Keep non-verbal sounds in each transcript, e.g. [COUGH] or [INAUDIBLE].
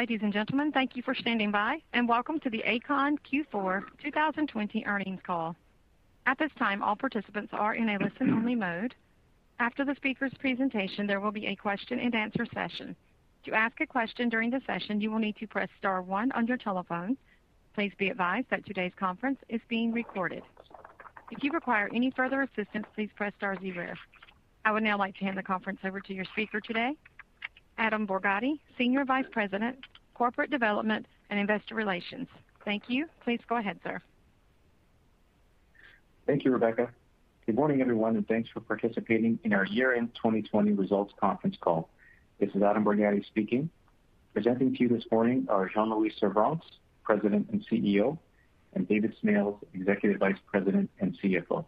Ladies and gentlemen, thank you for standing by, and welcome to the Aecon Q4 2020 earnings call. At this time, all participants are in a listen-only mode. After the speaker's presentation, there will be a question-and-answer session. To ask a question during the session, you will need to press star one on your telephone. Please be advised that today's conference is being recorded. If you require any further assistance, please press star zero. I would now like to hand the conference over to your speaker today, Adam Borgatti, Senior Vice President, Corporate Development and Investor Relations. Thank you. Please go ahead, sir. Thank you, Rebecca. Good morning, everyone, and thanks for participating in our year-end 2020 results conference call. This is Adam Borgatti speaking. Presenting to you this morning are Jean-Louis Servranckx, President and CEO, and David Smales, Executive Vice President and CFO.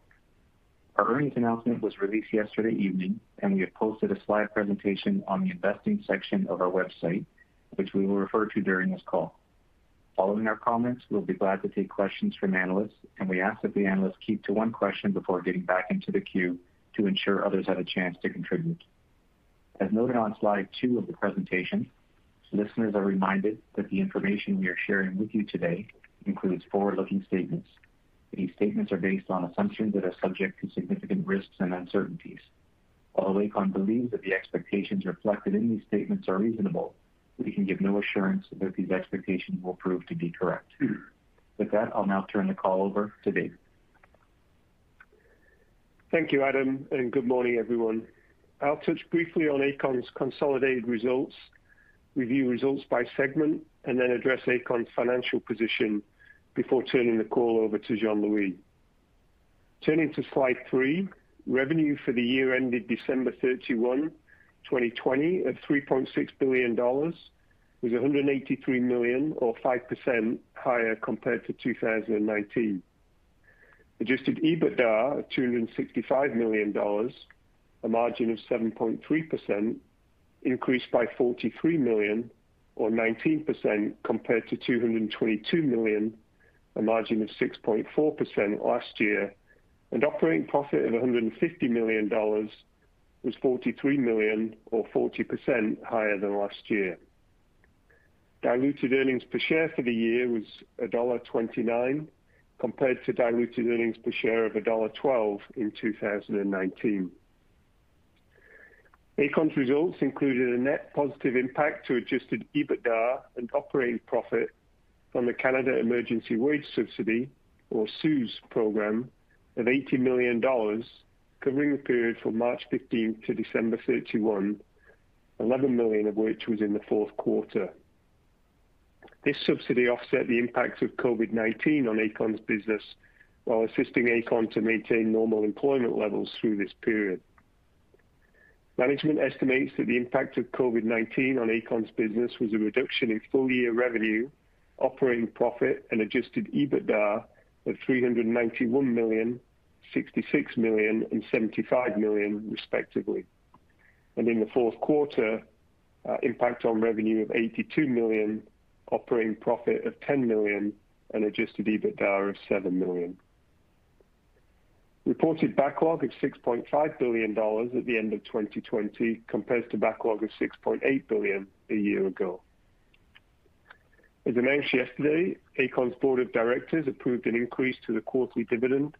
Our earnings announcement was released yesterday evening, and we have posted a slide presentation on the investing section of our website, which we will refer to during this call. Following our comments, we'll be glad to take questions from analysts, and we ask that the analysts keep to one question before getting back into the queue to ensure others have a chance to contribute. As noted on slide two of the presentation, listeners are reminded that the information we are sharing with you today includes forward-looking statements. These statements are based on assumptions that are subject to significant risks and uncertainties. Although Aecon believes that the expectations reflected in these statements are reasonable, we can give no assurance that these expectations will prove to be correct. With that, I'll now turn the call over to David. Thank you, Adam, and good morning, everyone. I'll touch briefly on Aecon's consolidated results, review results by segment, and then address Aecon's financial position before turning the call over to Jean-Louis. Turning to slide three, revenue for the year ended December 31, 2020, of 3.6 billion dollars was 183 million or 5% higher compared to 2019. Adjusted EBITDA of 265 million dollars, a margin of 7.3%, increased by 43 million or 19%, compared to 222 million, a margin of 6.4% last year, and operating profit of 150 million dollars was 43 million or 40% higher than last year. Diluted earnings per share for the year was 1.29, compared to diluted earnings per share of 1.12 in 2019. Aecon's results included a net positive impact to adjusted EBITDA and operating profit from the Canada Emergency Wage Subsidy, or CEWS program, of 80 million dollars, covering the period from March 15 to December 31, 11 million of which was in the fourth quarter. This subsidy offset the impacts of COVID-19 on Aecon's business while assisting Aecon to maintain normal employment levels through this period. Management estimates that the impact of COVID-19 on Aecon's business was a reduction in full-year revenue, operating profit, and adjusted EBITDA of $391 million, $66 million, and $75 million respectively. And in the fourth quarter, uh, impact on revenue of 82 million, operating profit of 10 million, and adjusted EBITDA of 7 million. Reported backlog of 6.5 billion dollars at the end of 2020 compares to backlog of 6.8 billion a year ago. As announced yesterday, Aecon's board of directors approved an increase to the quarterly dividend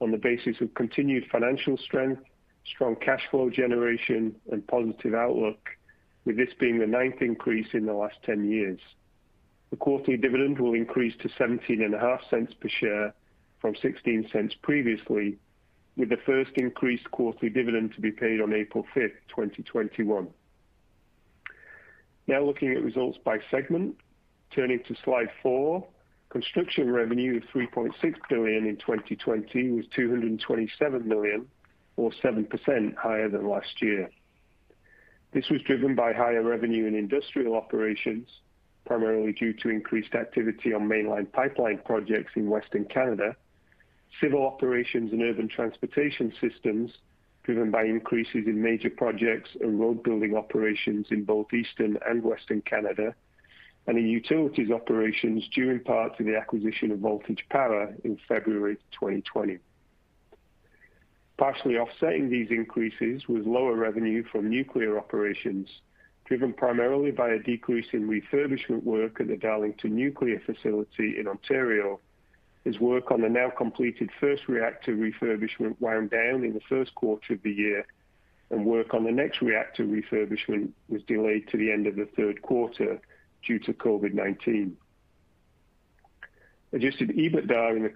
on the basis of continued financial strength, strong cash flow generation, and positive outlook, with this being the ninth increase in the last 10 years. The quarterly dividend will increase to 0.175 per share from 0.16 previously, with the first increased quarterly dividend to be paid on April 5th, 2021. Now looking at results by segment. Turning to slide four, construction revenue of 3.6 billion in 2020 was 227 million, or 7% higher than last year. This was driven by higher revenue in industrial operations, primarily due to increased activity on mainline pipeline projects in Western Canada, civil operations and urban transportation systems, driven by increases in major projects and road building operations in both Eastern and Western Canada, and in utilities operations, due in part to the acquisition of Voltage Power in February 2020. Partially offsetting these increases was lower revenue from nuclear operations, driven primarily by a decrease in refurbishment work at the Darlington Nuclear Facility in Ontario, as work on the now completed first reactor refurbishment wound down in the first quarter of the year, and work on the next reactor refurbishment was delayed to the end of the third quarter due to COVID-19. Adjusted EBITDA in the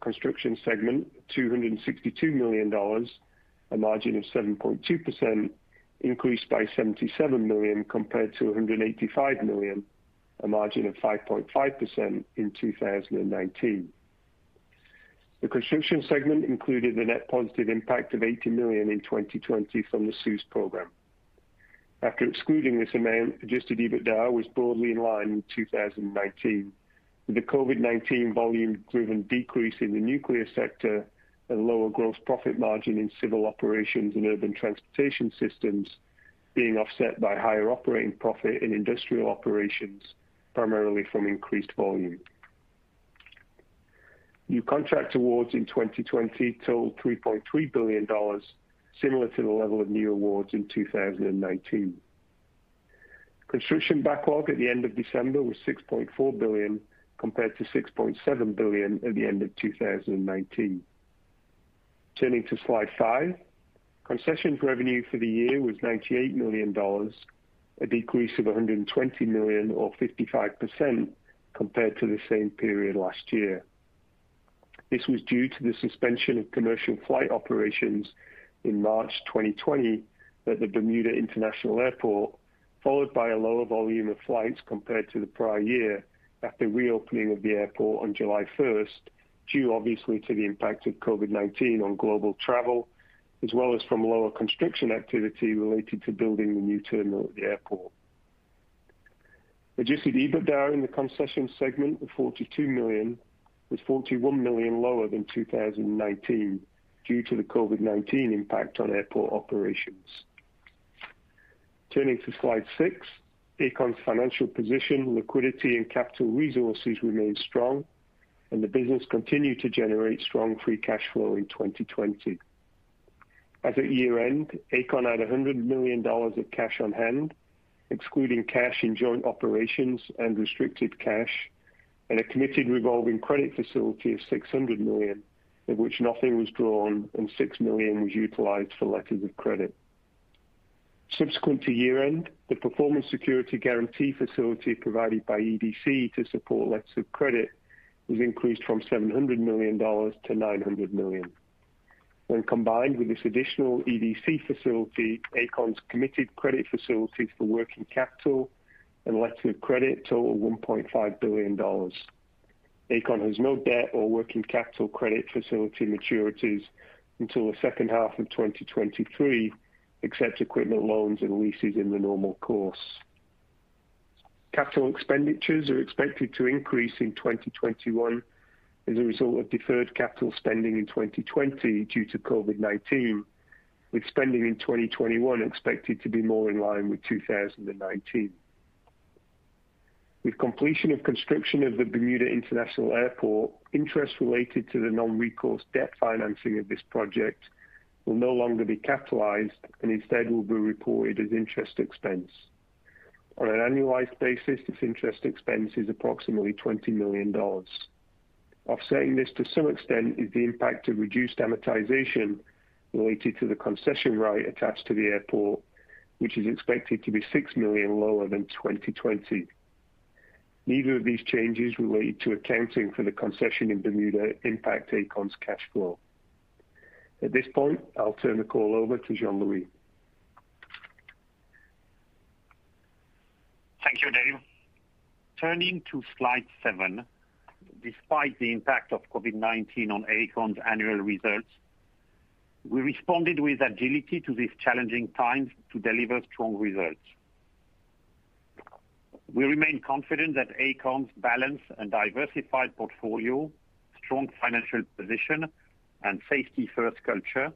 construction segment, $262 million, a margin of 7.2%, increased by 77 million compared to 185 million, a margin of 5.5% in 2019. The construction segment included the net positive impact of 80 million in 2020 from the CEWS program. After excluding this amount, adjusted EBITDA was broadly in line with 2019, with the COVID-19 volume-driven decrease in the nuclear sector and lower gross profit margin in civil operations and urban transportation systems being offset by higher operating profit in industrial operations, primarily from increased volume. New contract awards in 2020 totaled $3.3 billion, similar to the level of new awards in 2019. Construction backlog at the end of December was 6.4 billion, compared to 6.7 billion at the end of 2019. Turning to slide five. Concessions revenue for the year was $98 million, a decrease of 120 million or 55% compared to the same period last year. This was due to the suspension of commercial flight operations in March 2020 at the Bermuda International Airport, followed by a lower volume of flights compared to the prior year after reopening of the airport on July 1st, due obviously to the impact of COVID-19 on global travel, as well as from lower construction activity related to building the new terminal at the airport. Adjusted EBITDA in the concession segment of 42 million was 41 million lower than 2019 due to the COVID-19 impact on airport operations. Turning to slide six. Aecon's financial position, liquidity, and capital resources remain strong, and the business continued to generate strong free cash flow in 2020. As at year-end, Aecon had $100 million of cash on hand, excluding cash in joint operations and restricted cash, and a committed revolving credit facility of $600 million, of which nothing was drawn and 6 million was utilized for letters of credit. Subsequent to year-end, the performance security guarantee facility provided by EDC to support letters of credit was increased from $700 million to 900 million. When combined with this additional EDC facility, Aecon's committed credit facilities for working capital and letters of credit total $1.5 billion. Aecon has no debt or working capital credit facility maturities until the second half of 2023, except equipment loans and leases in the normal course. Capital expenditures are expected to increase in 2021 as a result of deferred capital spending in 2020 due to COVID-19, with spending in 2021 expected to be more in line with 2019. With completion of construction of the Bermuda International Airport, interest related to the non-recourse debt financing of this project will no longer be capitalized and instead will be reported as interest expense. On an annualized basis, this interest expense is approximately $20 million. Offsetting this to some extent is the impact of reduced amortization related to the concession right attached to the airport, which is expected to be 6 million lower than 2020. Neither of these changes related to accounting for the concession in Bermuda impact Aecon's cash flow. At this point, I'll turn the call over to Jean-Louis. Thank you, Dave. Turning to slide seven. Despite the impact of COVID-19 on Aecon's annual results, We responded with agility to these challenging times to deliver strong results. We remain confident that Aecon's balanced and diversified portfolio, strong financial position, and safety-first culture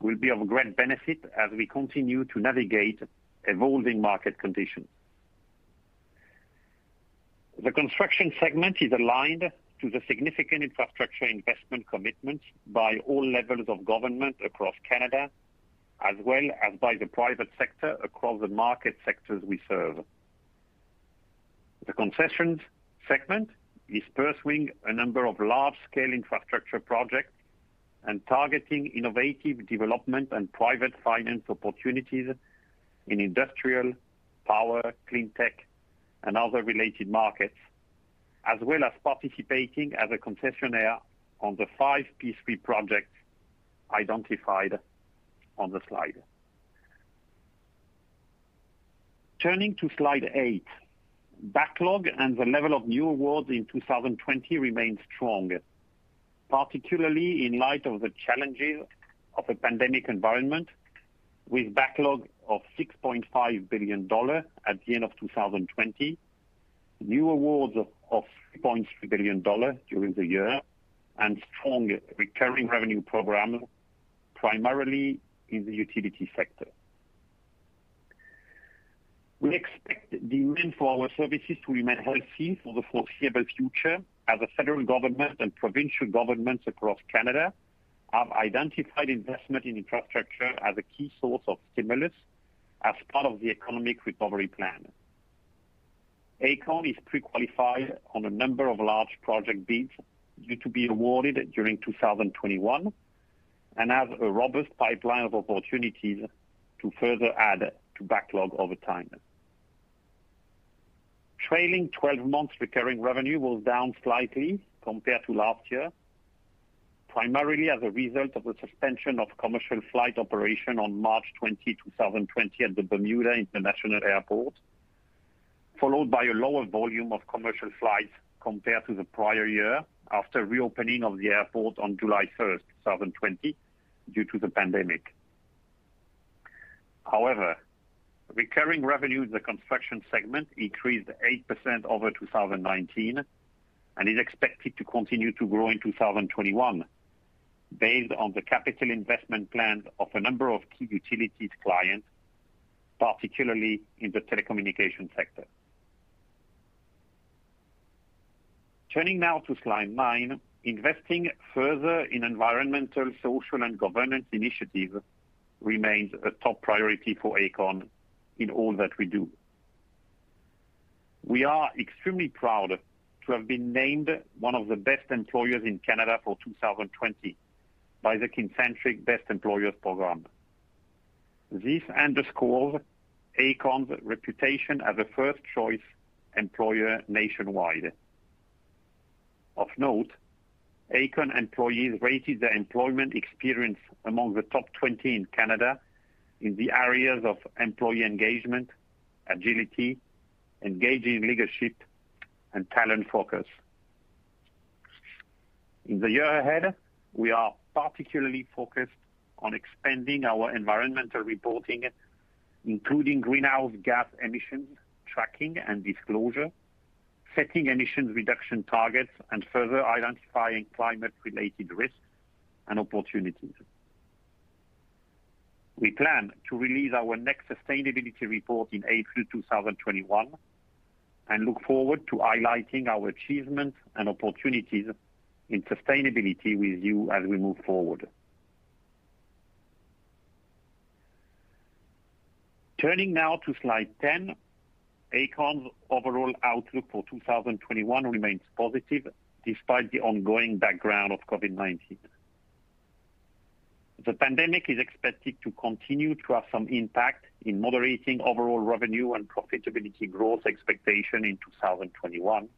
will be of great benefit as we continue to navigate evolving market conditions. The construction segment is aligned to the significant infrastructure investment commitments by all levels of government across Canada, as well as by the private sector across the market sectors we serve. The concessions segment is pursuing a number of large-scale infrastructure projects and targeting innovative development and private finance opportunities in industrial, power, clean tech, and other related markets, as well as participating as a concessionaire on the five P3 projects identified on the slide. Turning to slide eight. Backlog and the level of new awards in 2020 remain strong, particularly in light of the challenges of a pandemic environment, with backlog of 6.5 billion dollars at the end of 2020, new awards of 3.3 billion dollars during the year, and strong recurring revenue programs, primarily in the utility sector. We expect demand for our services to remain healthy for the foreseeable future as the federal government and provincial governments across Canada have identified investment in infrastructure as a key source of stimulus as part of the economic recovery plan. Aecon is pre-qualified on a number of large project bids due to be awarded during 2021 and has a robust pipeline of opportunities to further add to backlog over time. Trailing 12 months recurring revenue was down slightly compared to last year, primarily as a result of the suspension of commercial flight operation on March 20, 2020 at the Bermuda International Airport, followed by a lower volume of commercial flights compared to the prior year after reopening of the airport on July 1st, 2020 due to the pandemic. However, recurring revenue in the construction segment increased 8% over 2019 and is expected to continue to grow in 2021 based on the capital investment plans of a number of key utilities clients, particularly in the telecommunication sector. Turning now to slide nine. Investing further in environmental, social, and governance initiatives remains a top priority for Aecon in all that we do. We are extremely proud to have been named one of the best employers in Canada for 2020 by the Kincentric Best Employers program. This underscores Aecon's reputation as a first-choice employer nationwide. Of note, Aecon employees rated their employment experience among the top 20 in Canada in the areas of employee engagement, agility, engaging leadership, and talent focus. In the year ahead, we are particularly focused on expanding our environmental reporting, including greenhouse gas emissions tracking and disclosure, setting emissions reduction targets, and further identifying climate-related risks and opportunities. We plan to release our next sustainability report in April 2021 and look forward to highlighting our achievements and opportunities in sustainability with you as we move forward. Turning now to slide 10. Aecon's overall outlook for 2021 remains positive despite the ongoing background of COVID-19. The pandemic is expected to continue to have some impact in moderating overall revenue and profitability growth expectation in 2021,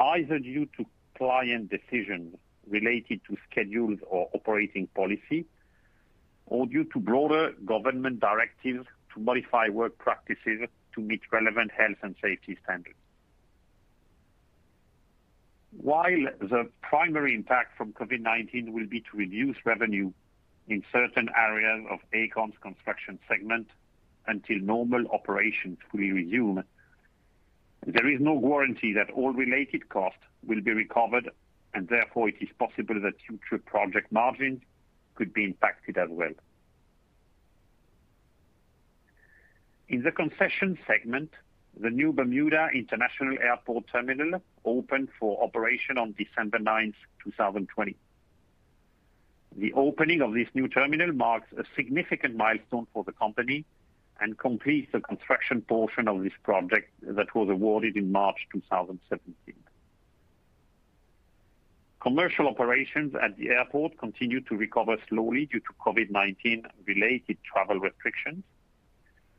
either due to client decisions related to schedules or operating policy, or due to broader government directives to modify work practices to meet relevant health and safety standards. While the primary impact from COVID-19 will be to reduce revenue, in certain areas of Aecon's construction segment until normal operations fully resume. There is no guarantee that all related costs will be recovered, and therefore it is possible that future project margins could be impacted as well. In the concession segment, the new Bermuda International Airport terminal opened for operation on December 9th, 2020. The opening of this new terminal marks a significant milestone for the company and completes the construction portion of this project that was awarded in March 2017. Commercial operations at the airport continue to recover slowly due to COVID-19 related travel restrictions,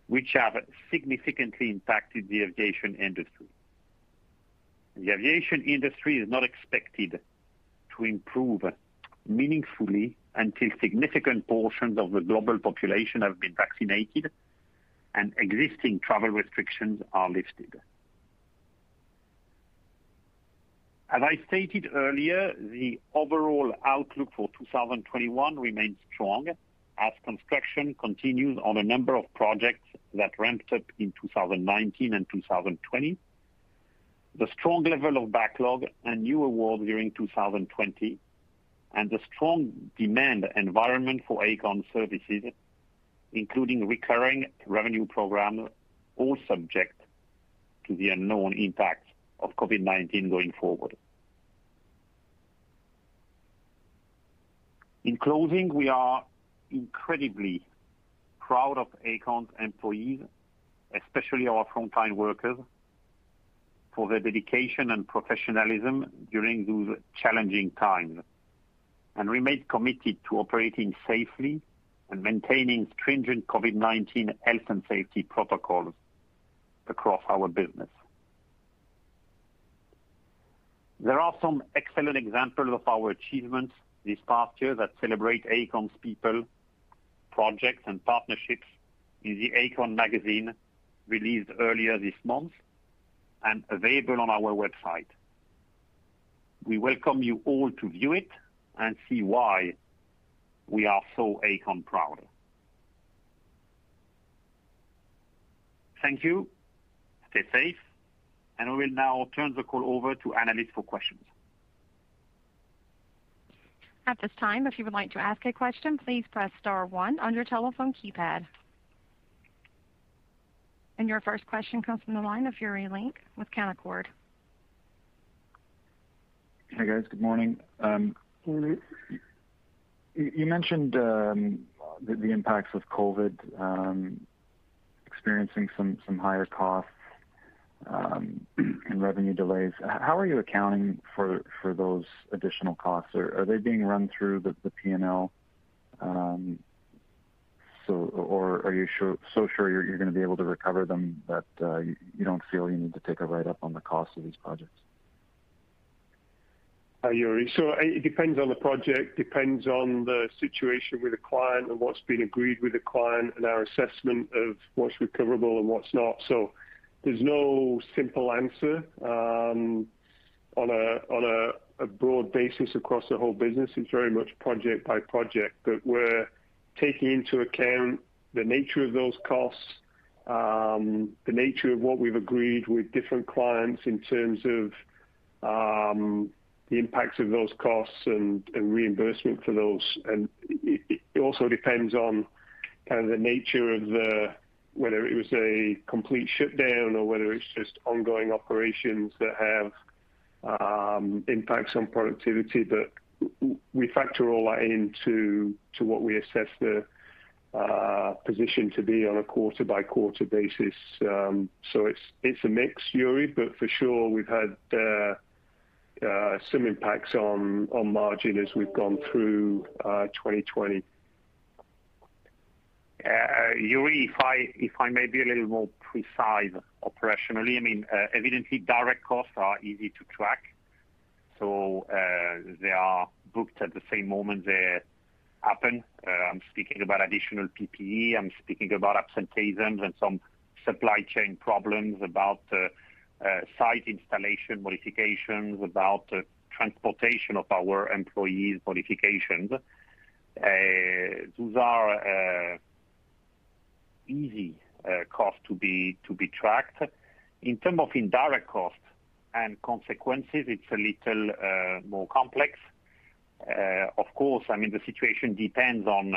which have significantly impacted the aviation industry. The aviation industry is not expected to improve meaningfully until significant portions of the global population have been vaccinated and existing travel restrictions are lifted. As I stated earlier, the overall outlook for 2021 remains strong as construction continues on a number of projects that ramped up in 2019 and 2020. The strong level of backlog and new awards during 2020, and the strong demand environment for Aecon services, including recurring revenue programs, all subject to the unknown impact of COVID-19 going forward. In closing, we are incredibly proud of Aecon's employees, especially our frontline workers, for their dedication and professionalism during those challenging times, and remain committed to operating safely and maintaining stringent COVID-19 health and safety protocols across our business. There are some excellent examples of our achievements this past year that celebrate Aecon's people, projects, and partnerships in the Aecon magazine released earlier this month and available on our website. We welcome you all to view it and see why we are so Aecon proud. Thank you. Stay safe, and we will now turn the call over to analysts for questions. At this time, if you would like to ask a question, please press star one on your telephone keypad. And your first question comes from the line of Yuri Lynk with Canaccord. Hi, guys. Good morning. Um, You mentioned um, the impacts of COVID, um, experiencing some higher costs um, and revenue delays. How are you accounting for those additional costs? Are they being run through the P&L? Or are you so sure you're going to be able to recover them that uh, you don't feel you need to take a write-up on the cost of these projects? Hi, Yuri. So it depends on the project, depends on the situation with the client and what's been agreed with the client and our assessment of what's recoverable and what's not. So there's no simple answer um, on a broad basis across the whole business. It's very much project by project. But we're taking into account the nature of those costs, um, the nature of what we've agreed with different clients in terms of um, the impacts of those costs and reimbursement for those. And it also depends on kind of the nature of the whether it was a complete shutdown or whether it's just ongoing operations that have um, impacts on productivity. But we factor all that into to what we assess the uh, position to be on a quarter-by-quarter basis. Um so it's it's a mix, Yuri, but for sure, we've had uh, Uh, some impacts on margin as we've gone through uh, 2020. Uh, Yuri, if I may be a little more precise operationally, I mean uh evidently direct costs are easy to track. So uh they are booked at the same moment they happen. I'm speaking about additional PPE, I'm speaking about absenteeism and some supply chain problems, about Uh, site installation modifications, about uh, transportation of our employees modifications. Uh, those are easy costs to be tracked. In terms of indirect costs and consequences, it's a little more complex. Of course, I mean, the situation depends on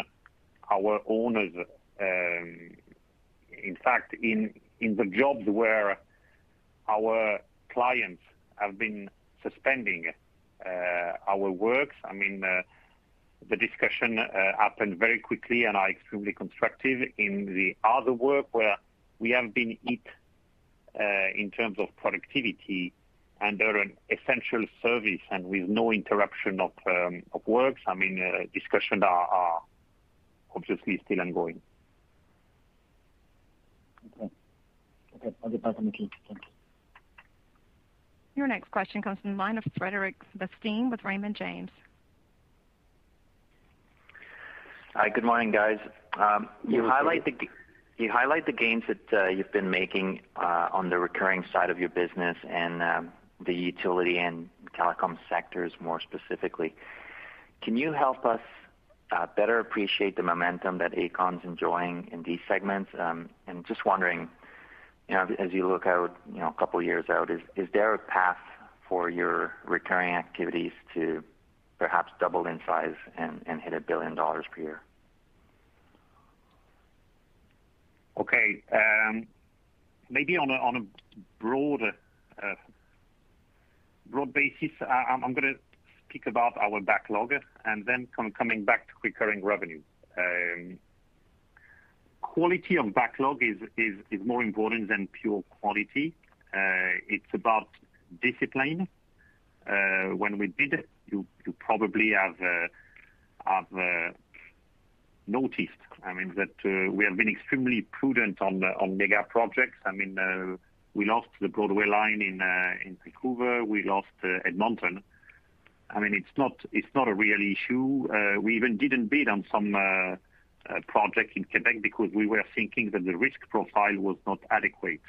our owners. Um, in fact, in the jobs where our clients have been suspending uh, our works, I mean, uh, the discussion uh, happened very quickly and are extremely constructive. In the other work where we have been hit in terms of productivity under an essential service and with no interruption of um, works, I mean, discussions are obviously still ongoing. Okay. Okay, I'll get back in the. Your next question comes from the line of Frederic Bastien with Raymond James. Hi, good morning, guys. Um, you highlight the gains that uh, you've been making uh, on the recurring side of your business and um, the utility and telecom sectors more specifically. Can you help us uh, better appreciate the momentum that Aecon's enjoying in these segments? Um and just wondering, as you look out you know, a couple of years out, is there a path for your recurring activities to perhaps double in size and hit 1 billion dollars per year? Okay. Um, maybe on a on a broader uh, broad basis, I'm to speak about our backlog and then coming back to recurring revenue. Um, Quality of backlog is more important than pure quality. Uh, it's about discipline. Uh, when we bid, you probably have uh, noticed that we have been extremely prudent on mega projects. We lost the Broadway line in Vancouver. We lost Edmonton. It's not a real issue. We even didn't bid on some Uh, project in Quebec because we were thinking that the risk profile was not adequate.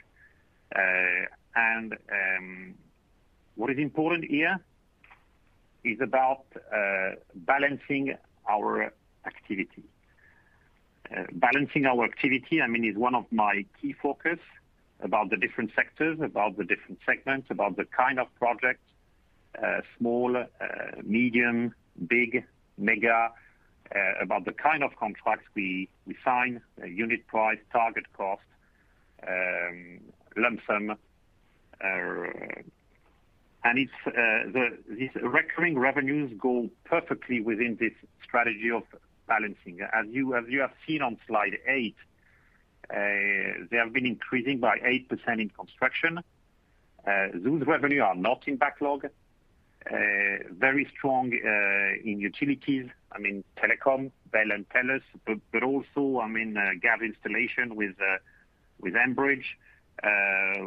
Uh, and um, what is important here is about uh, balancing our activity. Balancing our activity I mean, is one of my key focus about the different sectors, about the different segments, about the kind of projects, small, medium, big, mega, Uh, about the kind of contracts we we sign, uh, unit price, target cost, um, lump sum. Uh and it's uh the these recurring revenues go perfectly within this strategy of balancing. As you as you have seen on slide eight, uh, they have been increasing by 8% in construction. Those revenue are not in backlog. Uh, very strong uh, in utilities, I mean, telecom, Bell and Telus, but also I mean, uh, gas installation with with Enbridge,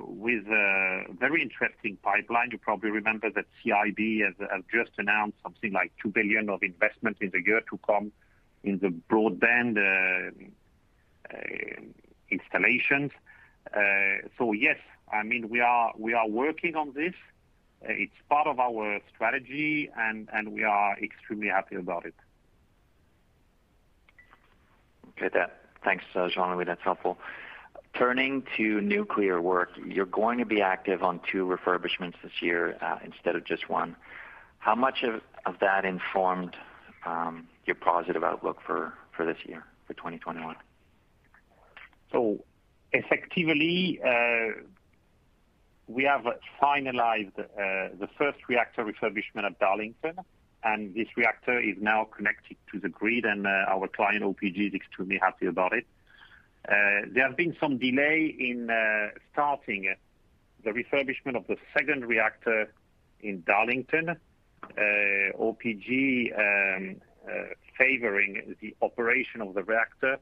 with a very interesting pipeline. You probably remember that CIB has just announced something like 2 billion of investment in the year to come in the broadband installations. Uh so yes, I mean, we are we are working on this. Uh, it's part of our strategy, and we are extremely happy about it. Okay. Thanks, uh, Jean-Louis. That's helpful. Turning to nuclear work, you're going to be active on two refurbishments this year uh, instead of just one. How much of that informed um, your positive outlook for this year, for 2021? So, Effectively, we have finalized uh, the first reactor refurbishment at Darlington, and this reactor is now connected to the grid, and uh, our client, OPG, is extremely happy about it. Uh, there have been some delay in starting the refurbishment of the second reactor in Darlington. OPG um, favoring the operation of the reactor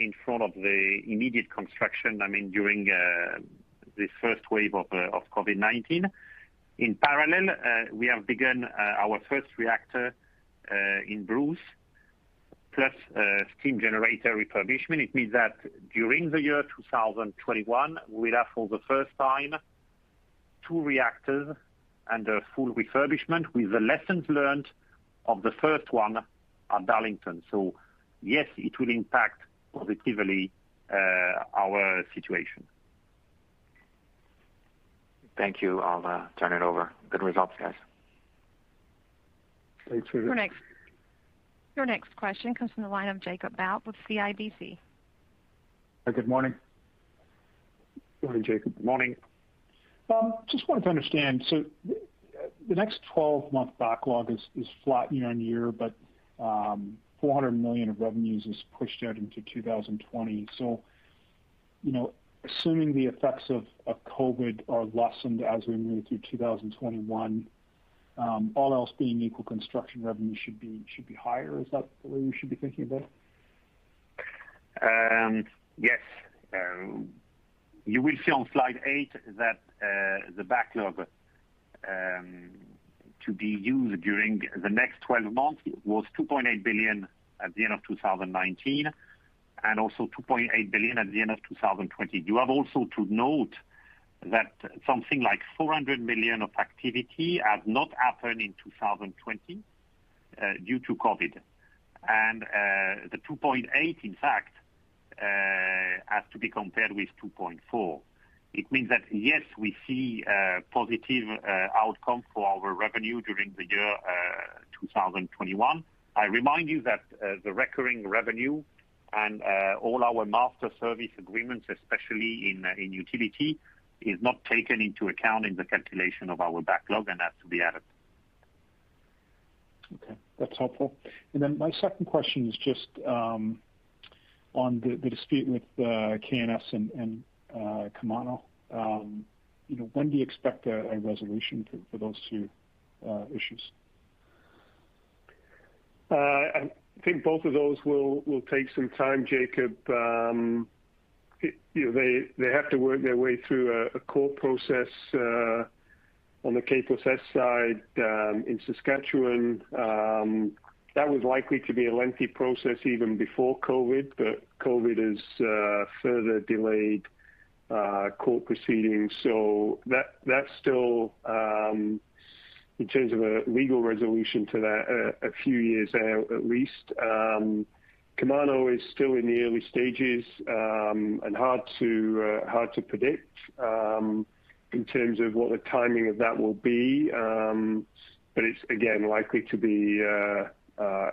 in front of the immediate construction I mean, during this first wave of uh, COVID-19. In parallel, uh, we have begun uh, our first reactor in Bruce, plus steam generator refurbishment. It means that during the year 2021, we'll have for the first time two reactors under full refurbishment with the lessons learned of the first one at Darlington. So yes, it will impact positively our situation. Thank you. I'll uh, turn it over. Good results, guys. Thanks, Frederic. Your next question comes from the line of Jacob Bout with CIBC. Good morning. Morning, Jacob. Morning. Um, just wanted to understand, so the next 12-month backlog is flat year-on-year, but um, 400 million of revenues is pushed out into 2020. Assuming the effects of COVID are lessened as we move through 2021, um, all else being equal, construction revenue should be higher. Is that the way we should be thinking about it? Um, yes. Um, you will see on slide eight that uh, the backlog to be used during the next 12 months was 2.8 billion at the end of 2019, and also 2.8 billion at the end of 2020. You have also to note that something like 400 million of activity has not happened in 2020 uh, due to COVID. And uh the 2.8, in fact, uh, has to be compared with 2.4. It means that, yes, we see a positive outcome for our revenue during the year 2021. I remind you that the recurring revenue and uh, all our master service agreements, especially uh, in utility, is not taken into account in the calculation of our backlog, and has to be added. Okay. That's helpful. And then my second question is just um, on the dispute with uh, K+S and Kemano. Um, when do you expect a resolution for those two issues? I think both of those will take some time, Jacob. Um, they have to work their way through a court process uh, on the K+S side um, in Saskatchewan. Um, that was likely to be a lengthy process even before COVID, but COVID has uh, further delayed uh, court proceedings. That's still, in terms of a legal resolution to that, uh, a few years out at least. Um, Kemano is still in the early stages, um, and hard to uh, predict um, in terms of what the timing of that will be. Um but it's, again, likely to be uh, a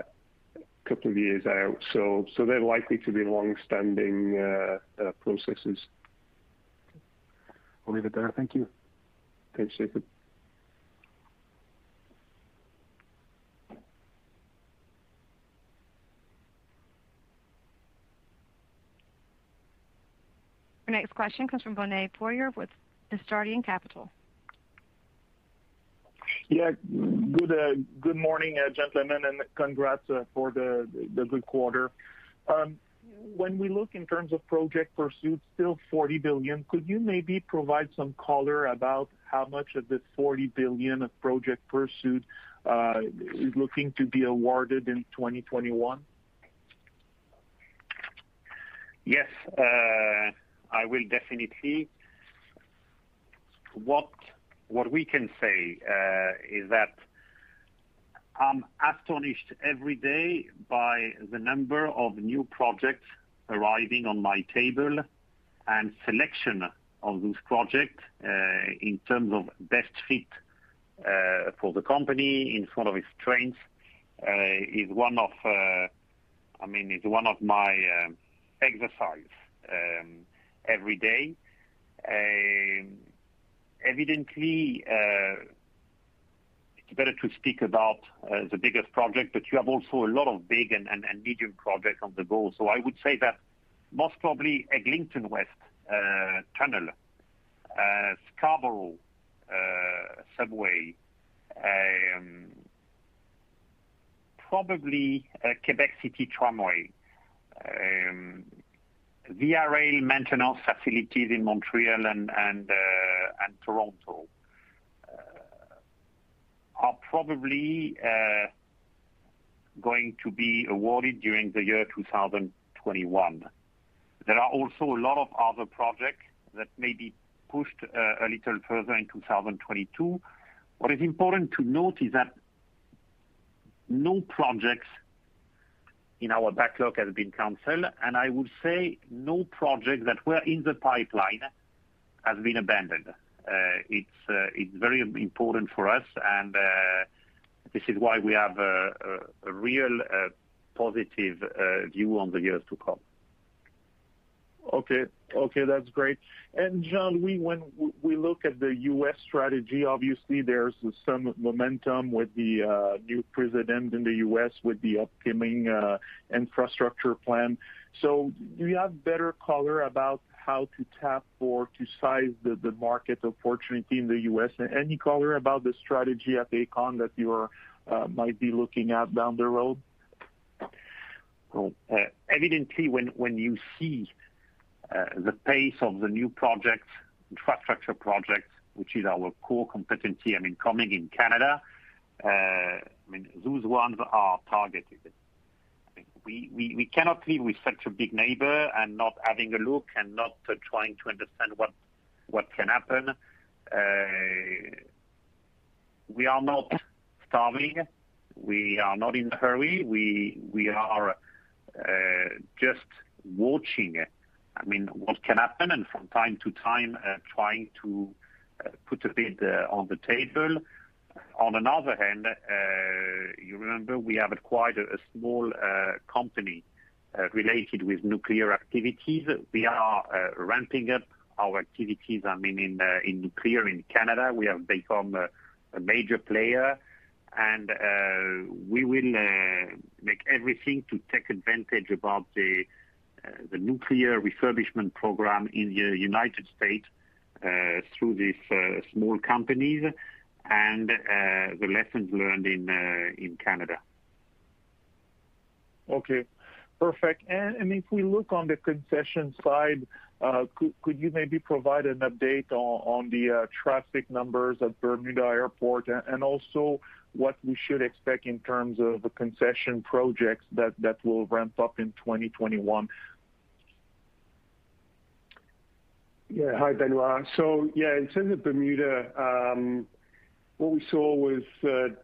couple of years out. So so they're likely to be long-standing processes. I'll leave it there. Thank you. Thanks, Jacob. Your next question comes from Benoit Poirier with Desjardins Capital. Yeah. Good uh, morning, uh, gentlemen, and congrats uh, for the good quarter. Um, when we look in terms of project pursuits, still 40 billion, could you maybe provide some color about how much of this 40 billion of project pursuit is looking to be awarded in 2021? Yes. I will definitely. What what we can say uh, is that I'm astonished every day by the number of new projects arriving on my table, and selection of those projects uh, in terms of best fit uh, for the company in front of its strengths is one of my exercise um, every day. Um, evidently, uh, it's better to speak about uh, the biggest project, but you have also a lot of big and medium projects on the go. So I would say that most probably Eglinton West uh, Tunnel, Scarborough Subway, um, probably Quebec City Tramway, um, Via Rail maintenance facilities in Montreal and uh, Toronto uh, are probably uh, going to be awarded during the year 2021. There are also a lot of other projects that may be pushed a little further in 2022. What is important to note is that no projects in our backlog has been canceled, and I would say no project that were in the pipeline has been abandoned. Uh, it's uh, it's very important for us, and uh, this is why we have a real positive view on the years to come. Okay. Okay, that's great. And Jean-Louis, when we look at the U.S. strategy, obviously there's some momentum with the uh, new president in the U.S. with the upcoming uh, infrastructure plan. So do you have better color about how to tap or to size the market opportunity in the U.S.? And any color about the strategy at Aecon that you uh, might be looking at down the road? Well, evidently, when you see Uh, the pace of the new projects, infrastructure projects, which is our core competency, I mean, coming in Canada, uh, I mean, those ones are targeted. We we cannot live with such a big neighbor and not having a look and not uh, trying to understand what what can happen. We are not starving. We are not in a hurry. We we are just watching what can happen, and from time to time, uh, trying to uh, put a bid uh, on the table. On another hand, you remember we have acquired a small company related with nuclear activities. We are ramping up our activities I mean, in in nuclear in Canada. We have become a major player, and we will make everything to take advantage about the Uh, nuclear refurbishment program in the United States uh, through these uh, small companies and the lessons learned in Canada. Okay, perfect. And if we look on the concession side, could you maybe provide an update on the traffic numbers at Bermuda Airport and also what we should expect in terms of the concession projects that will ramp up in 2021? Yeah. Hi, Benoit. So, yeah, in terms of Bermuda, um, what we saw was uh,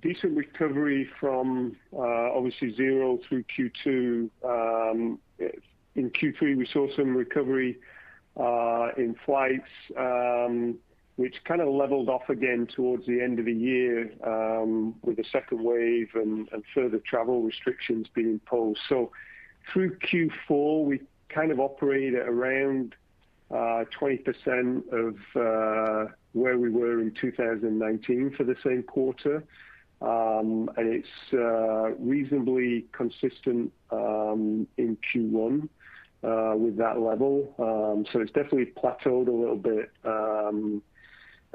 decent recovery from uh, obviously zero through Q2. Um, in Q3, we saw some recovery uh, in flights, um, which kind of leveled off again towards the end of the year um, with the second wave and further travel restrictions being imposed. So through Q4, we kind of operate at around uh, 20% of uh, where we were in 2019 for the same quarter. Um and it's uh, reasonably consistent um, in Q1 with that level. Um so it's definitely plateaued a little bit. Um,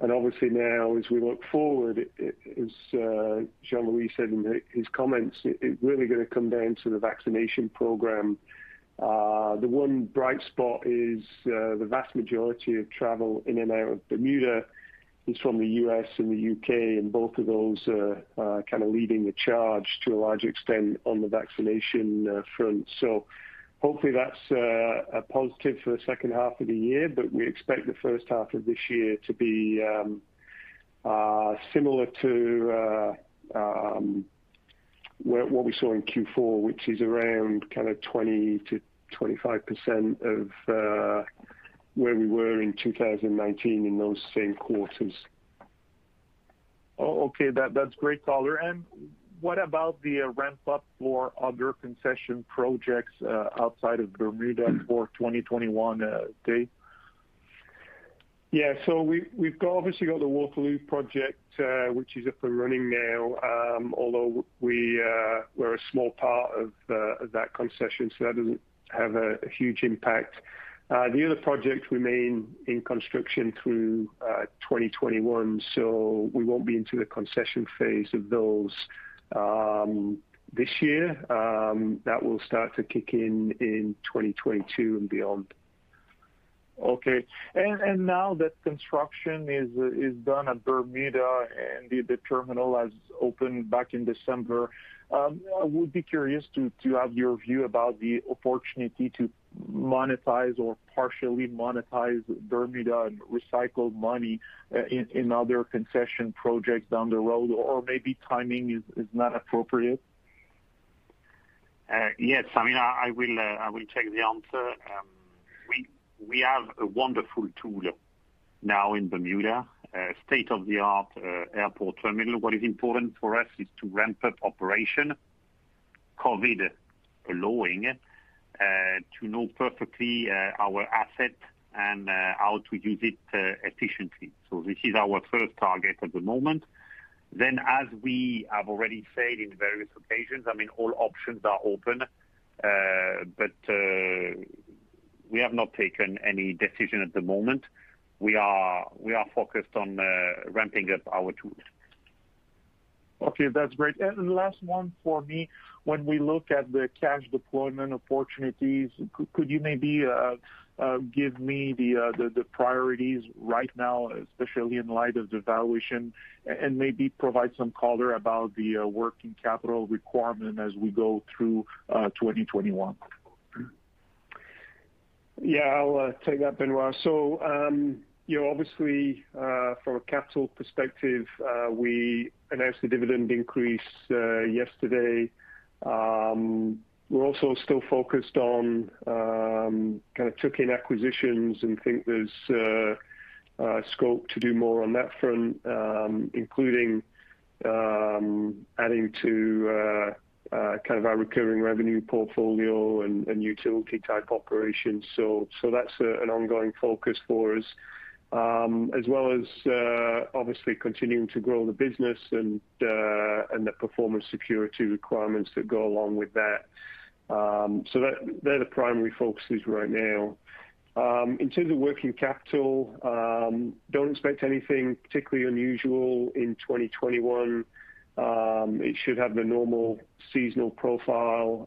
And obviously now as we look forward, as uh, Jean-Louis said in his comments, it's really going to come down to the vaccination program. Uh, the one bright spot is uh, the vast majority of travel in and out of Bermuda is from the U.S. and the U.K., and both of those are kind of leading the charge to a large extent on the vaccination front. Hopefully that's uh, a positive for the second half of the year, but we expect the first half of this year to be um, uh, similar to uh, um, what we saw in Q4, which is around kind of 20%-25% of where we were in 2019 in those same quarters. Okay. That's great color. What about the uh, ramp-up for other concession projects uh, outside of Bermuda hmm. for 2021, uh, Dave? Yeah. So We've obviously got the Waterloo project, which is up and running now, um, although we're a small part of that concession, so that doesn't have a huge impact. The other projects remain in construction through 2021, so we won't be into the concession phase of those Um, this year. Um, that will start to kick in in 2022 and beyond. Okay. And and now that construction is is done at Bermuda and the terminal has opened back in December, um, I would be curious to have your view about the opportunity to monetize or partially monetize Bermuda and recycle money uh, in other concession projects down the road, or maybe timing is not appropriate. Uh, yes. I mean, I, I will uh, take the answer. Um, we we have a wonderful tool now in Bermuda, state-of-the-art airport terminal. What is important for us is to ramp up operation, COVID allowing, Uh, to know perfectly uh, our asset and uh, how to use it efficiently. So this is our first target at the moment. Then as we have already said in various occasions, I mean, all options are open. But we have not taken any decision at the moment. We are we are focused on ramping up our tools. Okay, that's great. And last one for me. When we look at the cash deployment opportunities, could you maybe uh, uh, give me the uh the priorities right now, especially in light of the valuation, and maybe provide some color about the uh, working capital requirement as we go through 2021? Yeah, I'll take that, Benoit. Um, Obviously, uh, from a capital perspective, uh, we announced the dividend increase uh, yesterday. Um, we're also still focused on um, kind of tuck-in acquisitions and think there's scope to do more on that front, um, including adding to kind of our recurring revenue portfolio and utility-type operations. So so that's an ongoing focus for us, Um, as well as uh, obviously continuing to grow the business and uh, and the performance security requirements that go along with that. Um, so, they're the primary focuses right now. Um, in terms of working capital, don't expect anything particularly unusual in 2021. It should have the normal seasonal profile,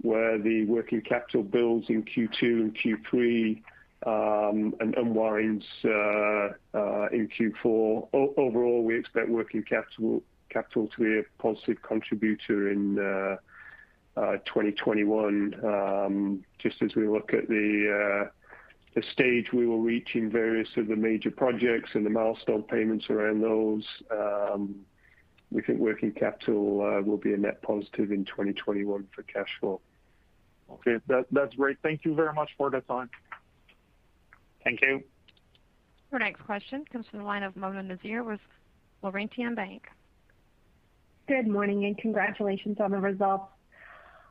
where the working capital builds in Q2 and Q3, Um, and unwinds uh, uh, in Q4. Overall, we expect working capital to be a positive contributor in uh, 2021, um, just as we look at the stage we will reach in various of the major projects and the milestone payments around those. Um, we think working capital will be a net positive in 2021 for cash flow. Okay. That's great. Thank you very much for the time. Thank you. Your next question comes from the line of Mona Nazir with Laurentian Bank. Good morning. And congratulations on the results.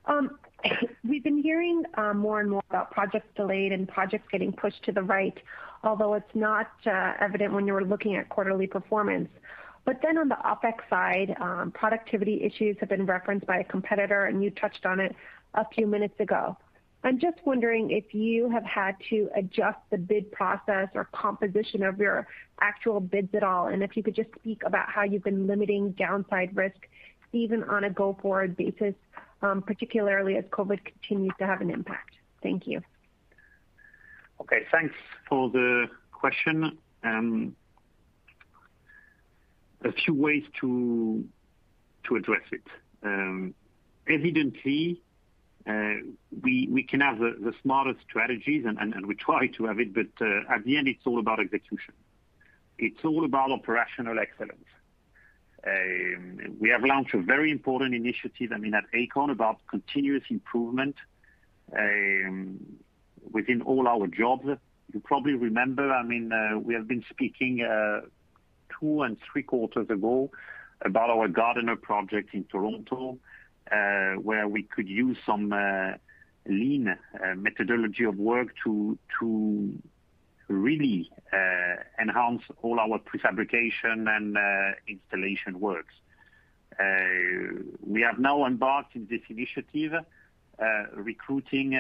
Um, [COUGHS] we've been hearing um, more and more about projects delayed and projects getting pushed to the right, although it's not uh, evident when you're looking at quarterly performance. But then on the OpEx side, um, productivity issues have been referenced by a competitor, and you touched on it a few minutes ago. I'm just wondering if you have had to adjust the bid process or composition of your actual bids at all, and if you could just speak about how you've been limiting downside risk, even on a go-forward basis, um, particularly as COVID continues to have an impact. Thank you. Okay. Thanks for the question. Um, a few ways to address it. Um, evidently, Uh, we can have the smartest strategies, and we try to have it, but uh, at the end, it's all about execution. It's all about operational excellence. Um, we have launched a very important initiative I mean, at Aecon about continuous improvement um, within all our jobs. You probably remember, I mean, uh, we have been speaking two and three quarters ago about our Gardiner project in Toronto, Uh, where we could use some uh, lean uh, methodology of work to to really enhance all our prefabrication and installation works. We have now embarked in this initiative, recruiting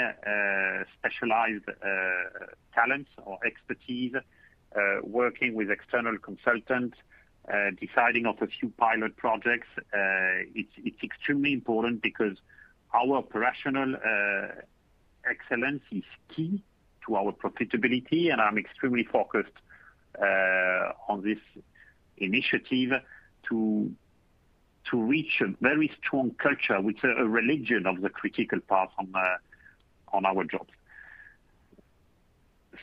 specialized talents or expertise, working with external consultants, Uh, deciding of a few pilot projects. Uh, it's extremely important because our operational uh, excellence is key to our profitability, and I'm extremely focused on this initiative to to reach a very strong culture, is a religion of the critical path on on our jobs.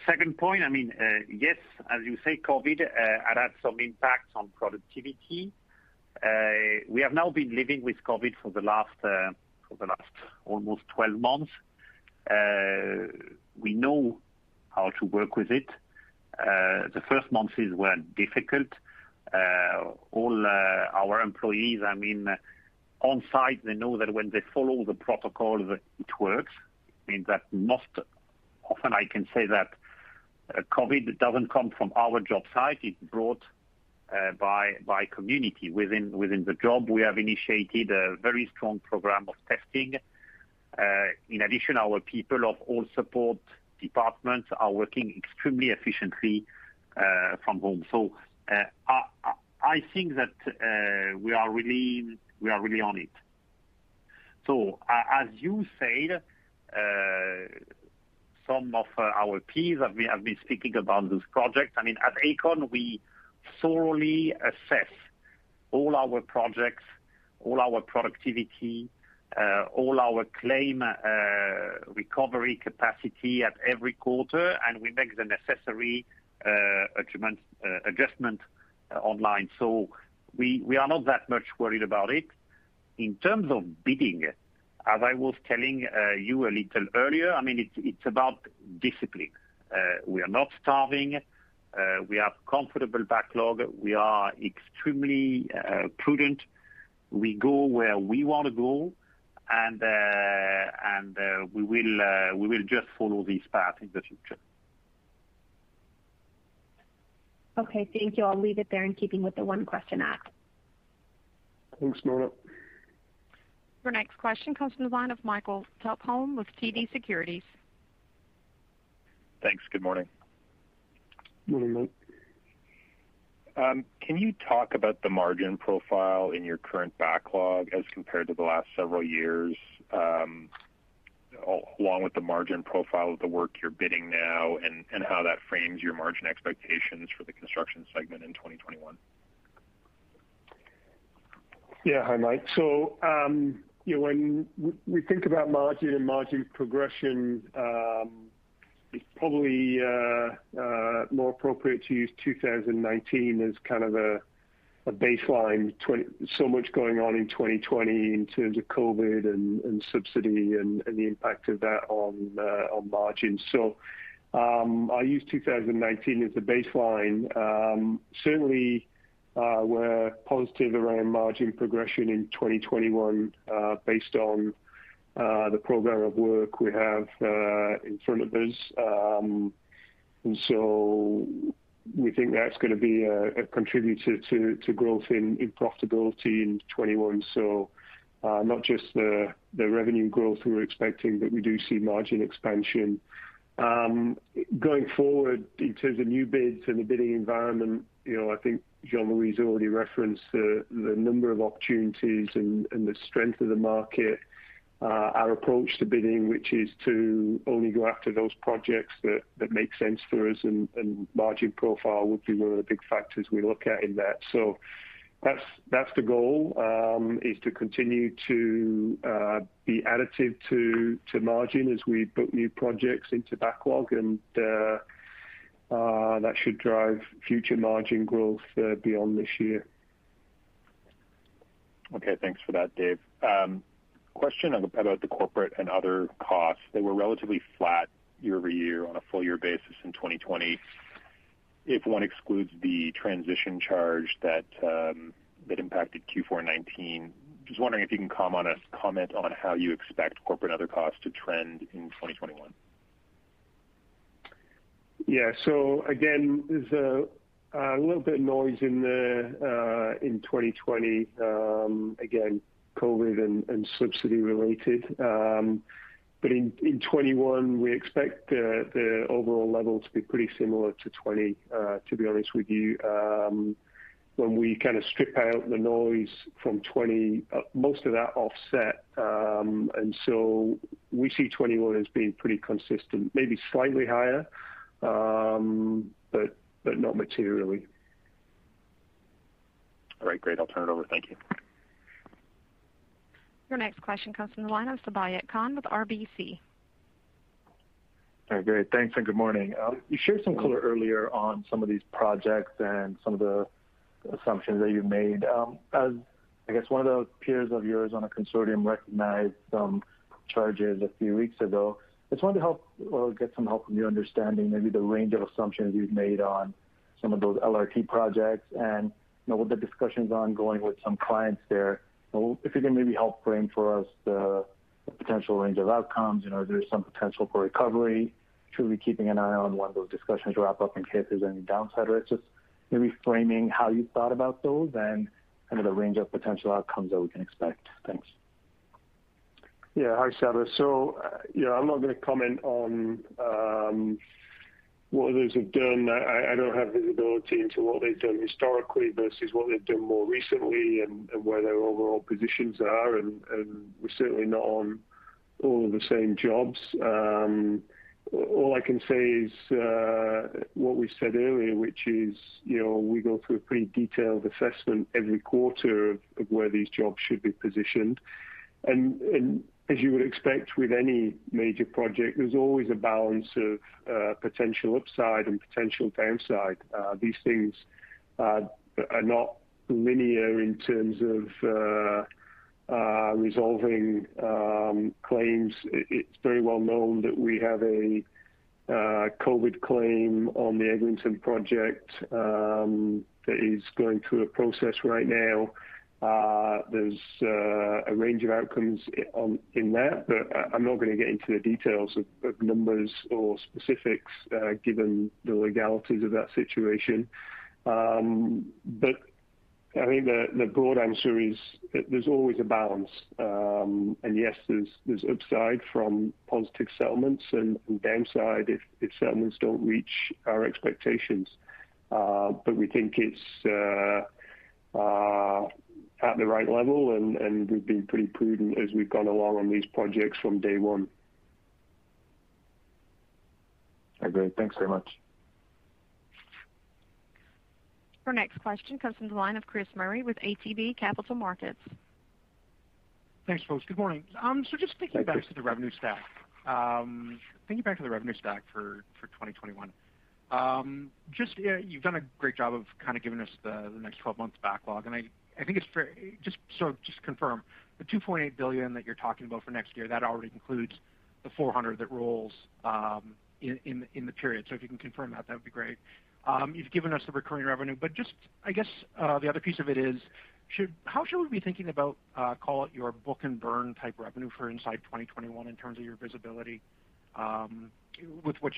Second point, I mean, uh, yes, as you say, COVID uh, had had some impact on productivity. Uh, we have now been living with COVID for the for the last almost 12 months. We know how to work with it. The first months were difficult. All our employees, I mean, on site, they know that when they follow the protocols, it works. I mean, that most often I can say that COVID doesn't come from our job site. It's brought uh, by community within the job. We have initiated a very strong program of testing. Uh, in addition, our people of all support departments are working extremely efficiently uh, from home. So I think that we are really on it. So as you said, some of uh, our peers have been speaking about this project. I mean at Aecon, we thoroughly assess all our projects, all our productivity, uh, all our claim uh, recovery capacity at every quarter, and we make the necessary adjustment online. So we are not that much worried about it. In terms of bidding, as I was telling uh, you a little earlier, I mean it's it's about discipline. Uh, we are not starving. Uh, we have comfortable backlog. We are extremely prudent. We go where we want to go, and we will just follow this path in the future. Okay, thank you. I'll leave it there in keeping with the one question asked. Thanks, Mona. Your next question comes from the line of Michael Tupholme with TD Securities. Thanks. Good morning. Morning, Mike. Um, can you talk about the margin profile in your current backlog as compared to the last several years, um, along with the margin profile of the work you're bidding now, and how that frames your margin expectations for the construction segment in 2021? Yeah. Hi, Mike. Um, When we think about margin and margin progression, um, it's probably uh, uh, more appropriate to use 2019 as kind of a baseline. So much going on in 2020 in terms of COVID and subsidy and the impact of that on uh, on margins. So um I use 2019 as a baseline. Um, certainly, Uh, we're positive around margin progression in 2021 uh, based on uh, the program of work we have in front of us. Um and so we think that's going to be a contributor to growth in profitability in 2021. Not just the revenue growth we're expecting, but we do see margin expansion. Um, going forward, in terms of new bids and the bidding environment, you know, I think Jean-Louis already referenced the number of opportunities and the strength of the market. Uh, our approach to bidding, which is to only go after those projects that make sense for us, and margin profile would be one of the big factors we look at in that. So that's the goal, um, is to continue to uh, be additive to margin as we book new projects into backlog, and uh, Uh, that should drive future margin growth uh, beyond this year. Okay. Thanks for that, Dave. Um, question about the corporate and other costs. They were relatively flat year-over-year on a full year basis in 2020 if one excludes the transition charge that um, impacted Q4 2019. Just wondering if you can comment on how you expect corporate and other costs to trend in 2021. Yeah. So again, there's a little bit of noise in 2020. Uh, um, again, COVID and subsidy related. Um but in 2021, we expect the overall level to be pretty similar to 2020, uh, to be honest with you. Um, when we kind of strip out the noise from 2020, uh, most of that offset. Um and so we see 2021 as being pretty consistent, maybe slightly higher, Um, but not materially. All right, great. I'll turn it over. Thank you. Your next question comes from the line of Sabahat Khan with RBC. All right, great. Thanks, and good morning. Um, you shared some color earlier on some of these projects and some of the assumptions that you've made. Um, as I guess one of the peers of yours on a consortium recognized some charges a few weeks ago. Just wanted to help or get some help from your understanding, maybe the range of assumptions you've made on some of those LRT projects and with the discussions ongoing with some clients there. If you can maybe help frame for us the potential range of outcomes. You know, is there some potential for recovery? Should we be keeping an eye on when those discussions wrap up in case there's any downside risks? Just maybe framing how you thought about those and kind of the range of potential outcomes that we can expect. Thanks. Yeah. Hi, Sabahat. Uh, yeah, I'm not going to comment on um, what others have done. I don't have visibility into what they've done historically versus what they've done more recently and where their overall positions are, and we're certainly not on all of the same jobs. Um, all I can say is uh, what we said earlier, which is you know, we go through a pretty detailed assessment every quarter of where these jobs should be positioned. As you would expect with any major project, there's always a balance of uh, potential upside and potential downside. Uh, these things uh, are not linear in terms of resolving um, claims. It's very well known that we have a COVID claim on the Eglinton project um, that is going through a process right now. There's a range of outcomes in that, but I'm not going to get into the details of numbers or specifics given the legalities of that situation. Um but I think the broad answer is there's always a balance. Um and yes, there's upside from positive settlements and downside if settlements don't reach our expectations. Uh but we think it's at the right level, and we've been pretty prudent as we've gone along on these projects from day one. Great. Thanks very much. Our next question comes from the line of Chris Murray with ATB Capital Markets. Thanks, folks. Good morning. Um so just thinking back to the revenue stack. Um, thinking back to the revenue stack for 2021. Um, uh, you've done a great job of kind of giving us the next 12 months backlog, and I think it's fair. Just to confirm, the 2.8 billion that you're talking about for next year, that already includes the 400 that rolls um, in the period. So if you can confirm that that would be great. Um, you've given us the recurring revenue, but just, I guess, uh, the other piece of it is, how should we be thinking about, uh, call it your book and burn type revenue for inside 2021 in terms of your visibility um, with what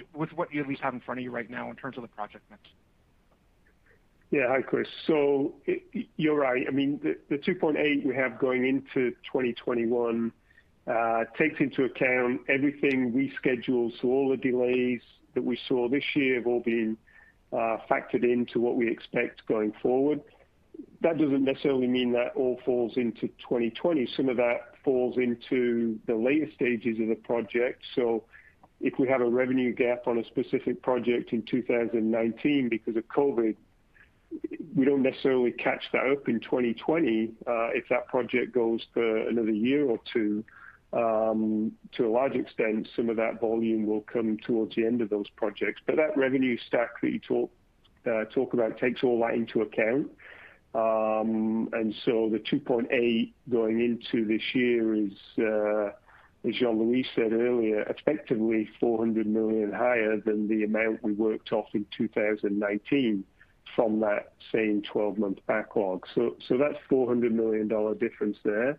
you at least have in front of you right now in terms of the project mix? Yeah. Hi, Chris. So you're right. I mean, the 2.8 we have going into 2021 uh, takes into account everything we scheduled. So all the delays that we saw this year have all been uh, factored into what we expect going forward. That doesn't necessarily mean that all falls into 2020. Some of that falls into the later stages of the project. So if we have a revenue gap on a specific project in 2019 because of COVID, we don't necessarily catch that up in 2020. Uh, if that project goes for another year or two, um, to a large extent, some of that volume will come towards the end of those projects. But that revenue stack that you talk uh, talk about takes all that into account. Um and so the 2.8 going into this year is, uh, as Jean-Louis said earlier, effectively 400 million higher than the amount we worked off in 2019 from that same 12-month backlog. So that's 400 million dollar difference there.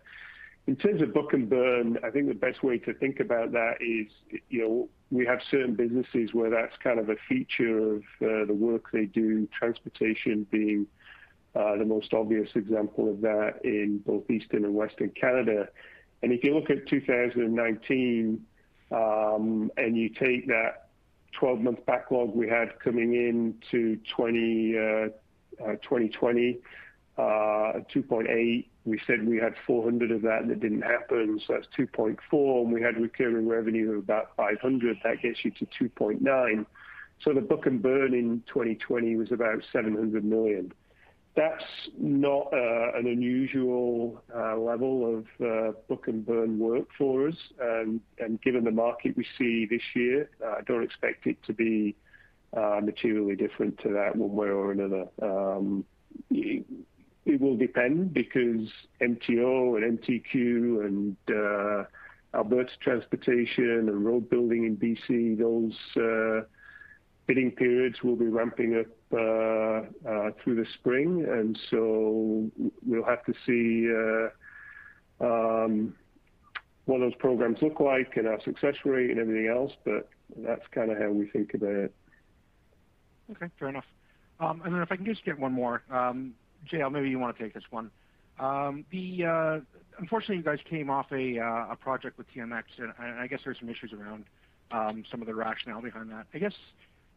In terms of book and burn, I think the best way to think about that is you know, we have certain businesses where that's kind of a feature of uh, the work they do, transportation being uh, the most obvious example of that in both Eastern and Western Canada. And if you look at 2019, um, and you take that 12-month backlog we had coming into 2020, uh, uh, 2.8, uh, we said we had 400 of that, and it didn't happen, so that's 2.4, and we had recurring revenue of about 500. That gets you to 2.9. The book and burn in 2020 was about 700 million. That's not uh, an unusual uh, level of uh, book and burn work for us. And given the market we see this year, I don't expect it to be materially different to that one way or another. Um, it will depend because MTO and MTQ and Alberta Transportation and road building in BC, those bidding periods will be ramping up uh, uh, through the spring. And so we'll have to see uh, um, what those programs look like and our success rate and everything else, but that's kind of how we think about it. Okay, fair enough. Um and then if I can just get one more. Um, JL, maybe you want to take this one. Um, unfortunately, you guys came off a project with TMX, and I guess there's some issues around some of the rationale behind that. I guess,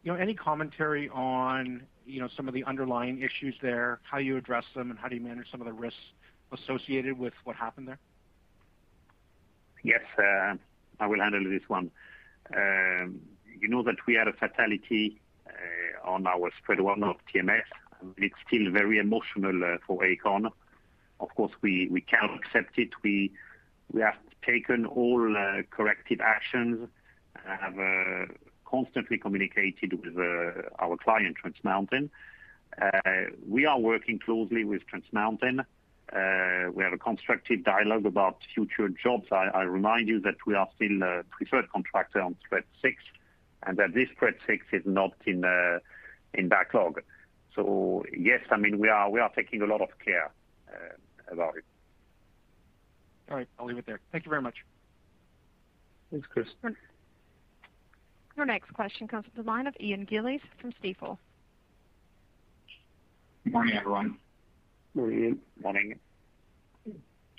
any commentary on you know, some of the underlying issues there, how you address them, and how do you manage some of the risks associated with what happened there? Yes, uh, I will handle this one. Um, you know that we had a fatality uh, on our spread one of TMX. It's still very emotional uh, for Aecon. Of course, we can't accept it. We have taken all corrective actions and have constantly communicated with uh, our client, Trans Mountain. Uh, we are working closely with Trans Mountain. Uh, we have a constructive dialogue about future jobs. I remind you that we are still a preferred contractor on spread six, and that this spread six is not in backlog. So yes, I mean we are we are taking a lot of care about it. All right. I'll leave it there. Thank you very much. Thanks, Chris. Your next question comes from the line of Ian Gillies from Stifel. Morning, everyone. Morning, Ian. Morning.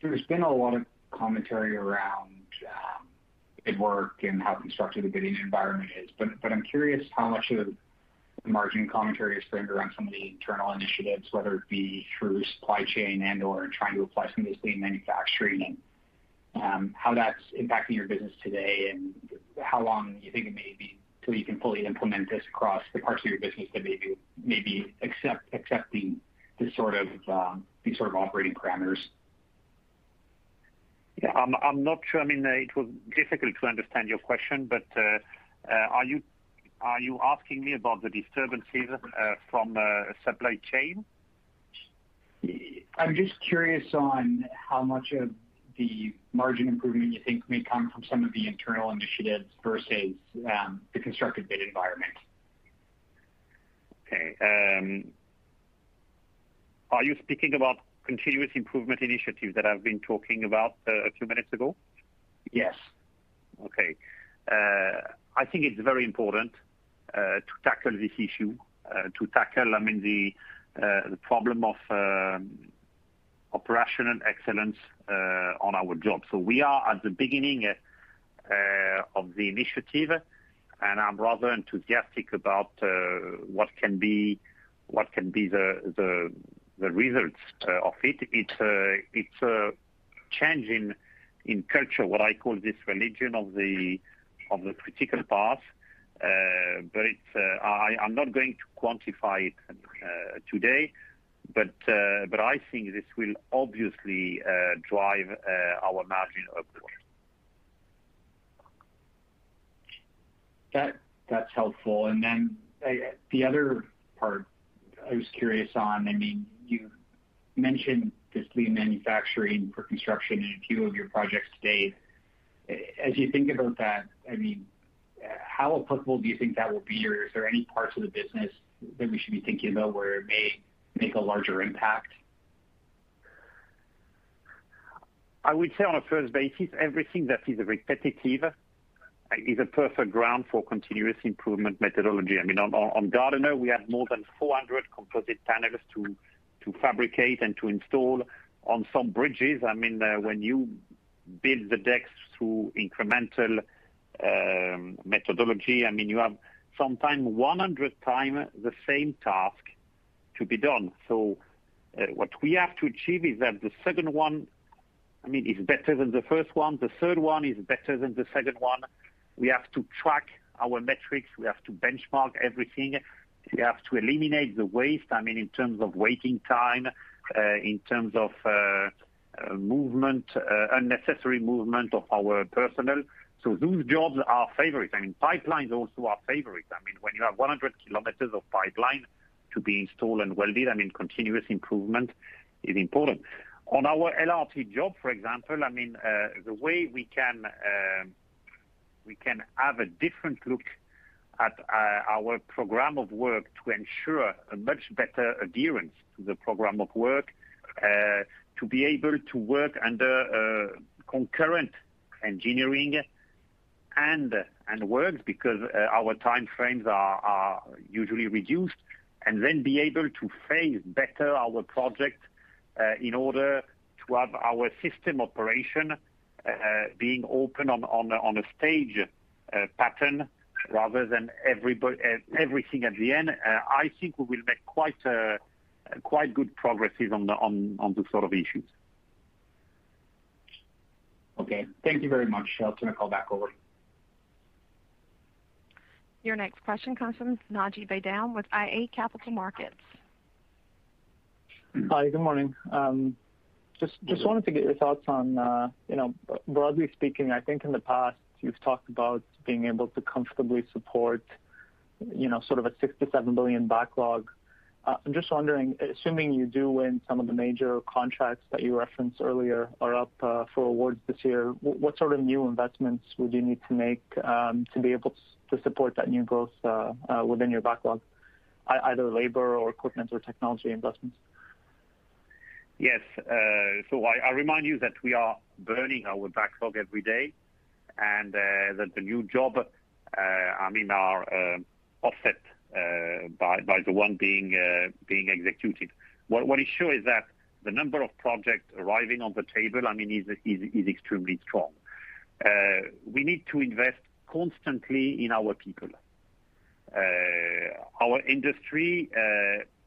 There's been a lot of commentary around um, bid work and how constructive the bidding environment is. But I'm curious how much of the margin commentary is framed around some of the internal initiatives, whether it be through supply chain and/or trying to apply some of this lean manufacturing, and Um, how that's impacting your business today, and how long you think it may be till you can fully implement this across the parts of your business that may be accepting um, these sort of operating parameters. Yeah, I'm not sure. I mean uh it was difficult to understand your question, but uh, uh, are you asking me about the disturbances uh, from supply chain? I'm just curious on how much of the margin improvement you think may come from some of the internal initiatives versus um, the constructive bid environment. Okay. Um, are you speaking about continuous improvement initiatives that I've been talking about uh, a few minutes ago? Yes. Okay. Uh, I think it's very important uh, to tackle this issue, to tackle I mean the problem of um, operational excellence Uh, on our job. So we are at the beginning uh, uh, of the initiative, and I'm rather enthusiastic about what can be the results of it. It's a change in culture, what I call this religion of the critical path. But I'm not going to quantify it today, Uh, I think this will obviously uh, drive uh, our margin upwards. That's helpful. And then the other part I was curious on, I mean, you mentioned this lean manufacturing for construction in a few of your projects today. As you think about that, I mean, how applicable do you think that will be? Or Is there any parts of the business that we should be thinking about where it may make a larger impact? I would say on a first basis, everything that is repetitive uh, is a perfect ground for continuous improvement methodology. I mean, on Gardiner, we have more than 400 composite panels to fabricate and to install. On some bridges, I mean, uh, when you build the decks through incremental um, methodology, I mean, you have sometime 100 times the same task to be done. So, uh, what we have to achieve is that the second one I mean, is better than the first one, the third one is better than the second one. We have to track our metrics. We have to benchmark everything. We have to eliminate the waste, I mean, in terms of waiting time, uh, in terms of uh, movement, unnecessary movement of our personnel. So, those jobs are favorite. Pipelines also are favorite. I mean when you have 100 km of pipeline to be installed and welded, I mean, continuous improvement is important. On our LRT job, for example, I mean, uh, the way we can uh we can have a different look at uh, our program of work to ensure a much better adherence to the program of work, uh, to be able to work under concurrent engineering and and works because our time frames are are usually reduced, and then be able to phase better our project uh, in order to have our system operation uh, being open on a stage uh, pattern rather than everything at the end. I think we will make quite quite good progresses on those sort of issues. Okay. Thank you very much. I'll turn the call back over. Your next question comes from Naji Baydoun with iA Capital Markets. Hi, good morning. Just wanted to get your thoughts on, uh, you know, broadly speaking, I think in the past you've talked about being able to comfortably support you know, sort of a 6 billion-7 billion backlog. Uh, I'm just wondering, assuming you do win some of the major contracts that you referenced earlier are up uh, for awards this year, what sort of new investments would you need to make um, to be able to support that new growth uh, within your backlog, either labor or equipment or technology investments? Yes. Uh so I remind you that we are burning our backlog every day, and that the new job I mean, are um, offset Uh, by the one being uh, being executed. What, What is sure is that the number of projects arriving on the table I mean, is is extremely strong. Uh, we need to invest constantly in our people. Our industry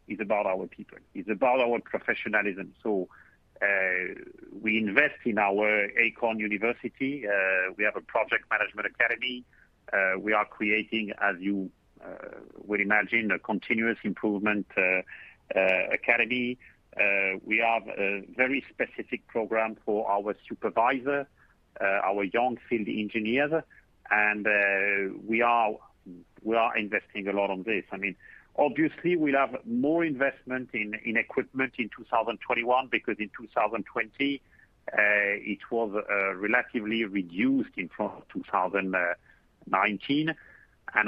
is about our people. It's about our professionalism. So uh, we invest in our Aecon University. We have a project management academy. We are creating, as you Uh, would imagine, a continuous improvement uh, uh, academy. We have a very specific program for our supervisor, our young field engineers, and we are we are investing a lot on this. I mean obviously, we'll have more investment in equipment in 2021 because in 2020, it was relatively reduced in front of 2019. Uh,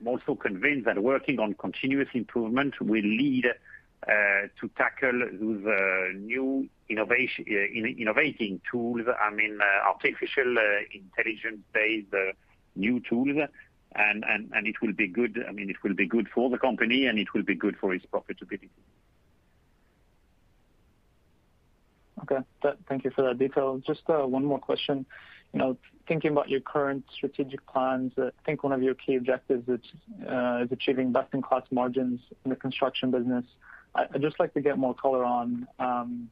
I'm also convinced that working on continuous improvement will lead uh, to tackle those uh, new innovating tools, I mean, artificial intelligence-based new tools, and it will be good for the company, and it will be good for its profitability. Okay. Thank you for that detail. Just one more question. Thinking about your current strategic plans, uh, I think one of your key objectives is uh, achieving best-in-class margins in the construction business. I'd just like to get more color on um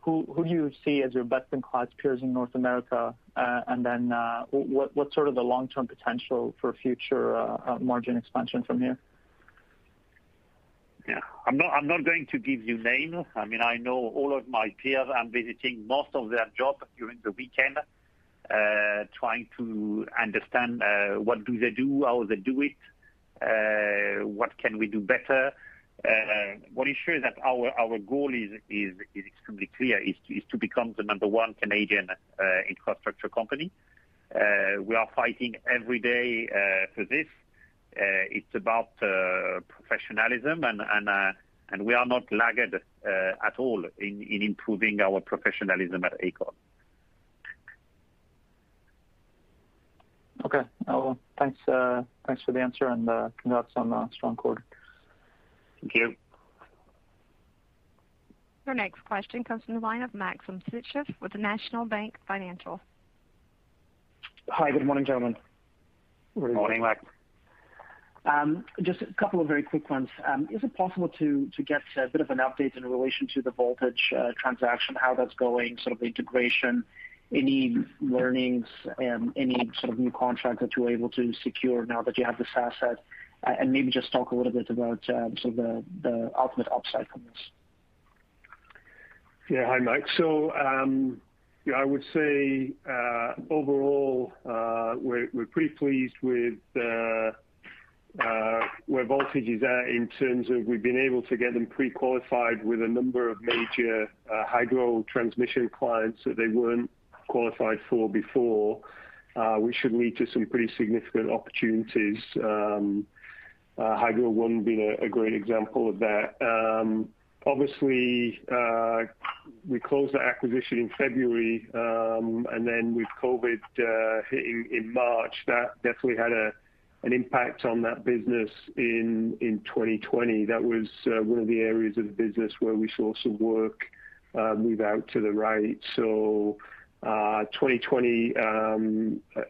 who who do you see as your best-in-class peers in North America, uh, and then what's sort of the long-term potential for future margin expansion from here? Yeah. I'm not I'm not going to give you names. I mean I know all of my peers. I'm visiting most of their jobs during the weekend, Uh, trying to understand uh, what do they do, how they do it, uh, what can we do better. What is sure is that our our goal is is is extremely clear, is to is to become the number one Canadian infrastructure company. We are fighting every day for this. It's about professionalism, and uh and we are not laggard at all in in improving our professionalism at Aecon. Okay. Oh, well, uh, thanks for the answer and uh, congrats on a strong quarter. Thank you. Your next question comes from the line of Maxim Sytchev with the National Bank Financial. Hi, good morning, gentlemen. Good morning, Max. Um, just a couple of very quick ones. Um, is it possible to get a bit of an update in relation to the Voltage uh, transaction, how that's going, sort of the integration, any learnings, and any sort of new contract that you were able to secure now that you have this asset? And maybe just talk a little bit about um, sort of the ultimate upside from this. Yeah. Hi, Max. Um, I would say, uh, overall, uh, we're pretty pleased with uh, where Voltage is at in terms of we've been able to get them pre-qualified with a number of major hydro transmission clients that they weren't qualified for before, uh, which should lead to some pretty significant opportunities. Um, uh, Hydro One being a great example of that. Um, obviously, uh, we closed that acquisition in February, um, and then with COVID hitting in March, that definitely had an impact on that business in 2020. That was one of the areas of the business where we saw some work move out to the right. Uh, 2020, um, uh,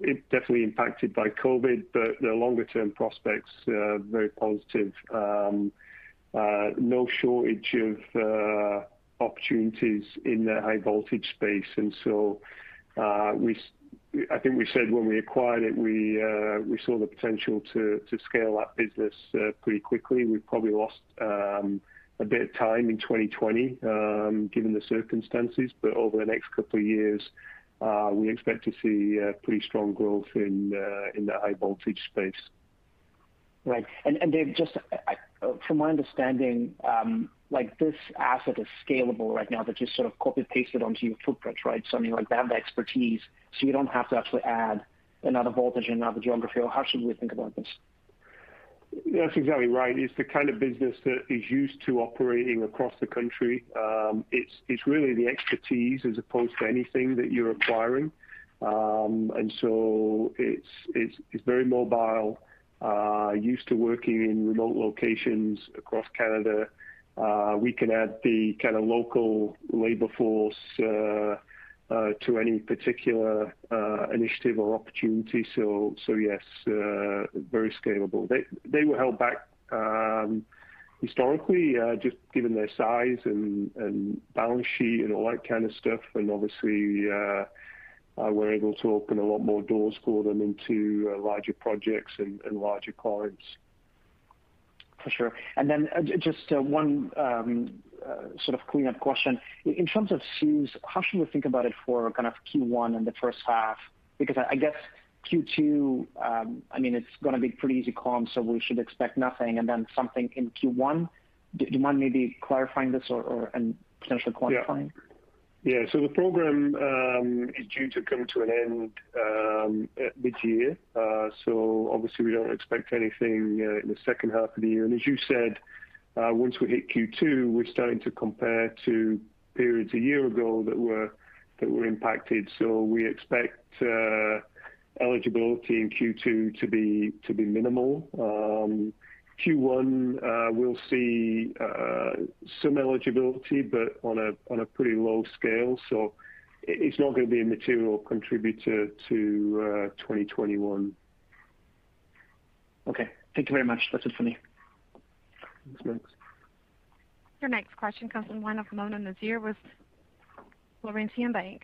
it definitely impacted by COVID, but the longer-term prospects are very positive. Um, no shortage of opportunities in the high voltage space. And so we, I think we said when we acquired it, we uh we saw the potential to scale that business pretty quickly. We probably lost um, a bit of time in 2020, um, given the circumstances. But over the next couple of years, uh, we expect to see uh, pretty strong growth in uh, in the high voltage space. Right. Dave, just from my understanding, um like this asset is scalable right now that you sort of copy-pasted onto your footprint, right? So I mean, like they have the expertise, so you don't have to actually add another voltage in another geography, or how should we think about this? That's exactly right. It's the kind of business that is used to operating across the country. Um, it's really the expertise as opposed to anything that you're acquiring. Um and so it's very mobile, uh, used to working in remote locations across Canada. Uh, we can add the kind of local labor force uh, Uh, to any particular uh, initiative or opportunity. So so yes, uh, very scalable. They they were held back um, historically, just given their size and balance sheet and all that kind of stuff. And obviously, we're able to open a lot more doors for them into larger projects and larger clients. For sure. And then uh, just uh, one um, uh, sort of cleanup question. In terms of CEWS, how should we think about it for kind of Q1 and the first half? Because I guess Q2, um, I mean, it's going to be pretty easy comp, so we should expect nothing, and then something in Q1. Do you mind maybe clarifying this or and potentially quantifying? Yeah. The program um, is due to come to an end um, at mid-year. Uh so obviously we don't expect anything uh, in the second half of the year. And as you said, uh, once we hit Q2, we're starting to compare to periods a year ago that were that were impacted. So we expect uh, eligibility in Q2 to be to be minimal. Um, Q1, uh, we'll see uh, some eligibility, but on a pretty low scale. So it's not going to be a material contributor to uh, 2021. Okay. Thank you very much. That's it for me. Thanks. Your next question comes from the line of Mona Nazir with Laurentian Bank.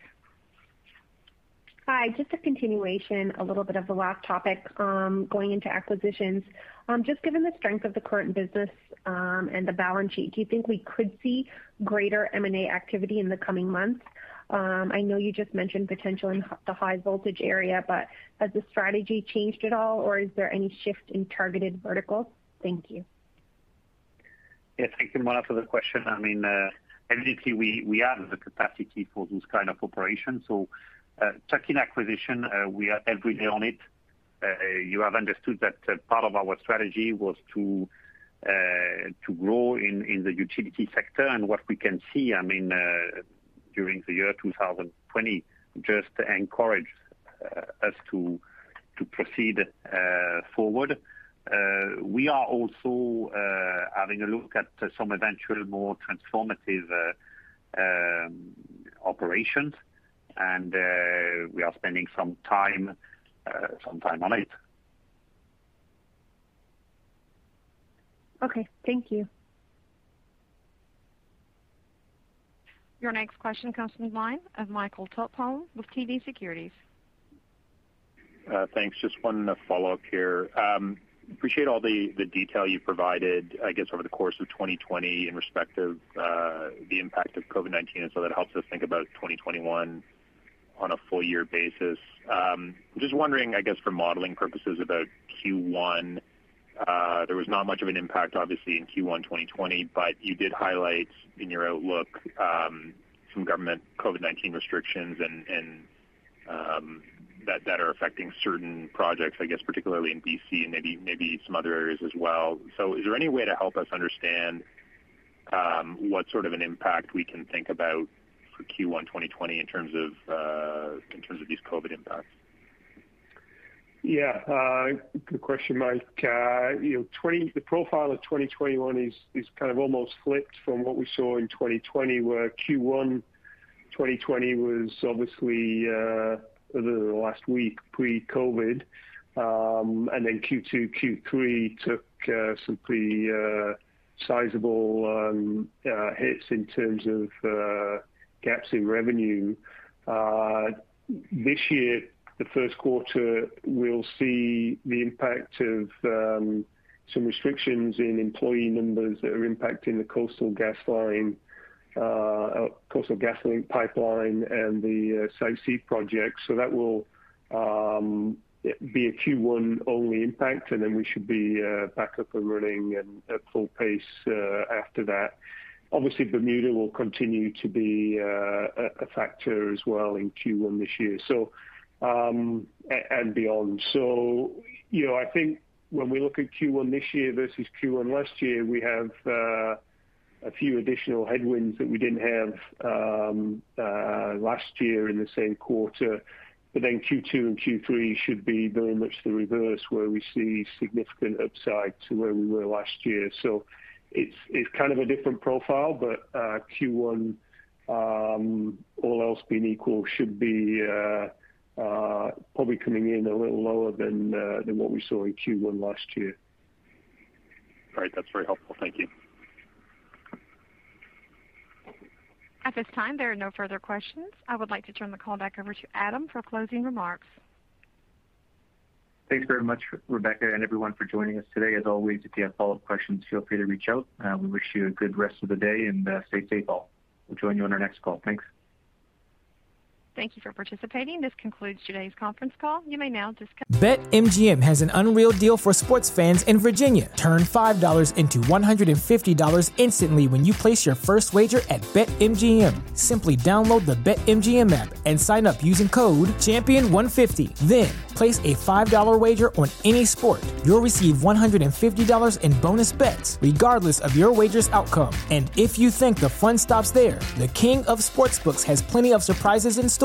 Hi. Just a continuation, a little bit of the last topic, um, going into acquisitions. Um, just given the strength of the current business um, and the balance sheet, do you think we could see greater M&A activity in the coming months? I know you just mentioned potential in the high voltage area, but has the strategy changed at all, or is there any shift in targeted verticals? Thank you. Yeah. Thank you, Mona, for the question. I mean, uh, evidently, we have the capacity for those kind of operations. Uh, tuck-in acquisition, uh, we are every day on it. Uh, you have understood that part of our strategy was to uh to grow in the utility sector. And what we can see I mean, during the year 2020 just encouraged us to to proceed forward. We are also having a look at some eventual more transformative um, operations, and uh, we are spending uh, some time on it. Okay. Thank you. Your next question comes from the line of Michael Tupholme with TD Securities. Uh, thanks. Just one follow-up here. Um, appreciate all the detail you provided, I guess, over the course of 2020 in respect of the impact of COVID-19. and so That helps us think about 2021 on a full year basis. Just wondering, I guess, for modeling purposes about Q1, Uh, there was not much of an impact, obviously, in Q1 2020, but you did highlight in your outlook um, some government COVID-19 restrictions and um, that are affecting certain projects, I guess, particularly in BC and maybe some other areas as well. So is there any way to help us understand um, what sort of an impact we can think about for Q1 2020 in terms of uh, these COVID impacts? Yeah. Uh, good question, Mike. Uh, the profile of 2021 is kind of almost flipped from what we saw in 2020, where Q1 2020 was obviously the last week pre-COVID. Um, and then Q2, Q3 took some pretty sizable um, hits in terms of gaps in revenue. This year, the first quarter, we'll see the impact of um, some restrictions in employee numbers that are impacting the Coastal GasLink uh, uh, pipeline and the uh, Site C project. That will um, be a Q1 only impact, and then we should be back up and running and at full pace after that. Obviously, Bermuda will continue to be a factor as well in Q1 this year. So um, and beyond. So, you know, I think when we look at Q1 this year versus Q1 last year, we have uh, a few additional headwinds that we didn't have um, uh, last year in the same quarter. But then Q2 and Q3 should be very much the reverse, where we see significant upside to where we were last year. It's kind of a different profile, but uh, Q1, um, all else being equal, should be uh, probably coming in a little lower uh, than what we saw in Q1 last year. All right. That's very helpful. Thank you. At this time, there are no further questions. I would like to turn the call back over to Adam for closing remarks. Thanks very much, Rebecca, and everyone for joining us today. As always, if you have follow-up questions, feel free to reach out. Uh, we wish you a good rest of the day and stay safe all. We'll join you on our next call. Thanks. Thank you for participating. This concludes today's conference call. You may now disconnect. BetMGM has an unreal deal for sports fans in Virginia. Turn $5 into $150 instantly when you place your first wager at BetMGM. Simply download the BetMGM app and sign up using code Champion150. Then place a $5 wager on any sport. You'll receive $150 in bonus bets, regardless of your wager's outcome. And if you think the fun stops there, the King of Sportsbooks has plenty of surprises in store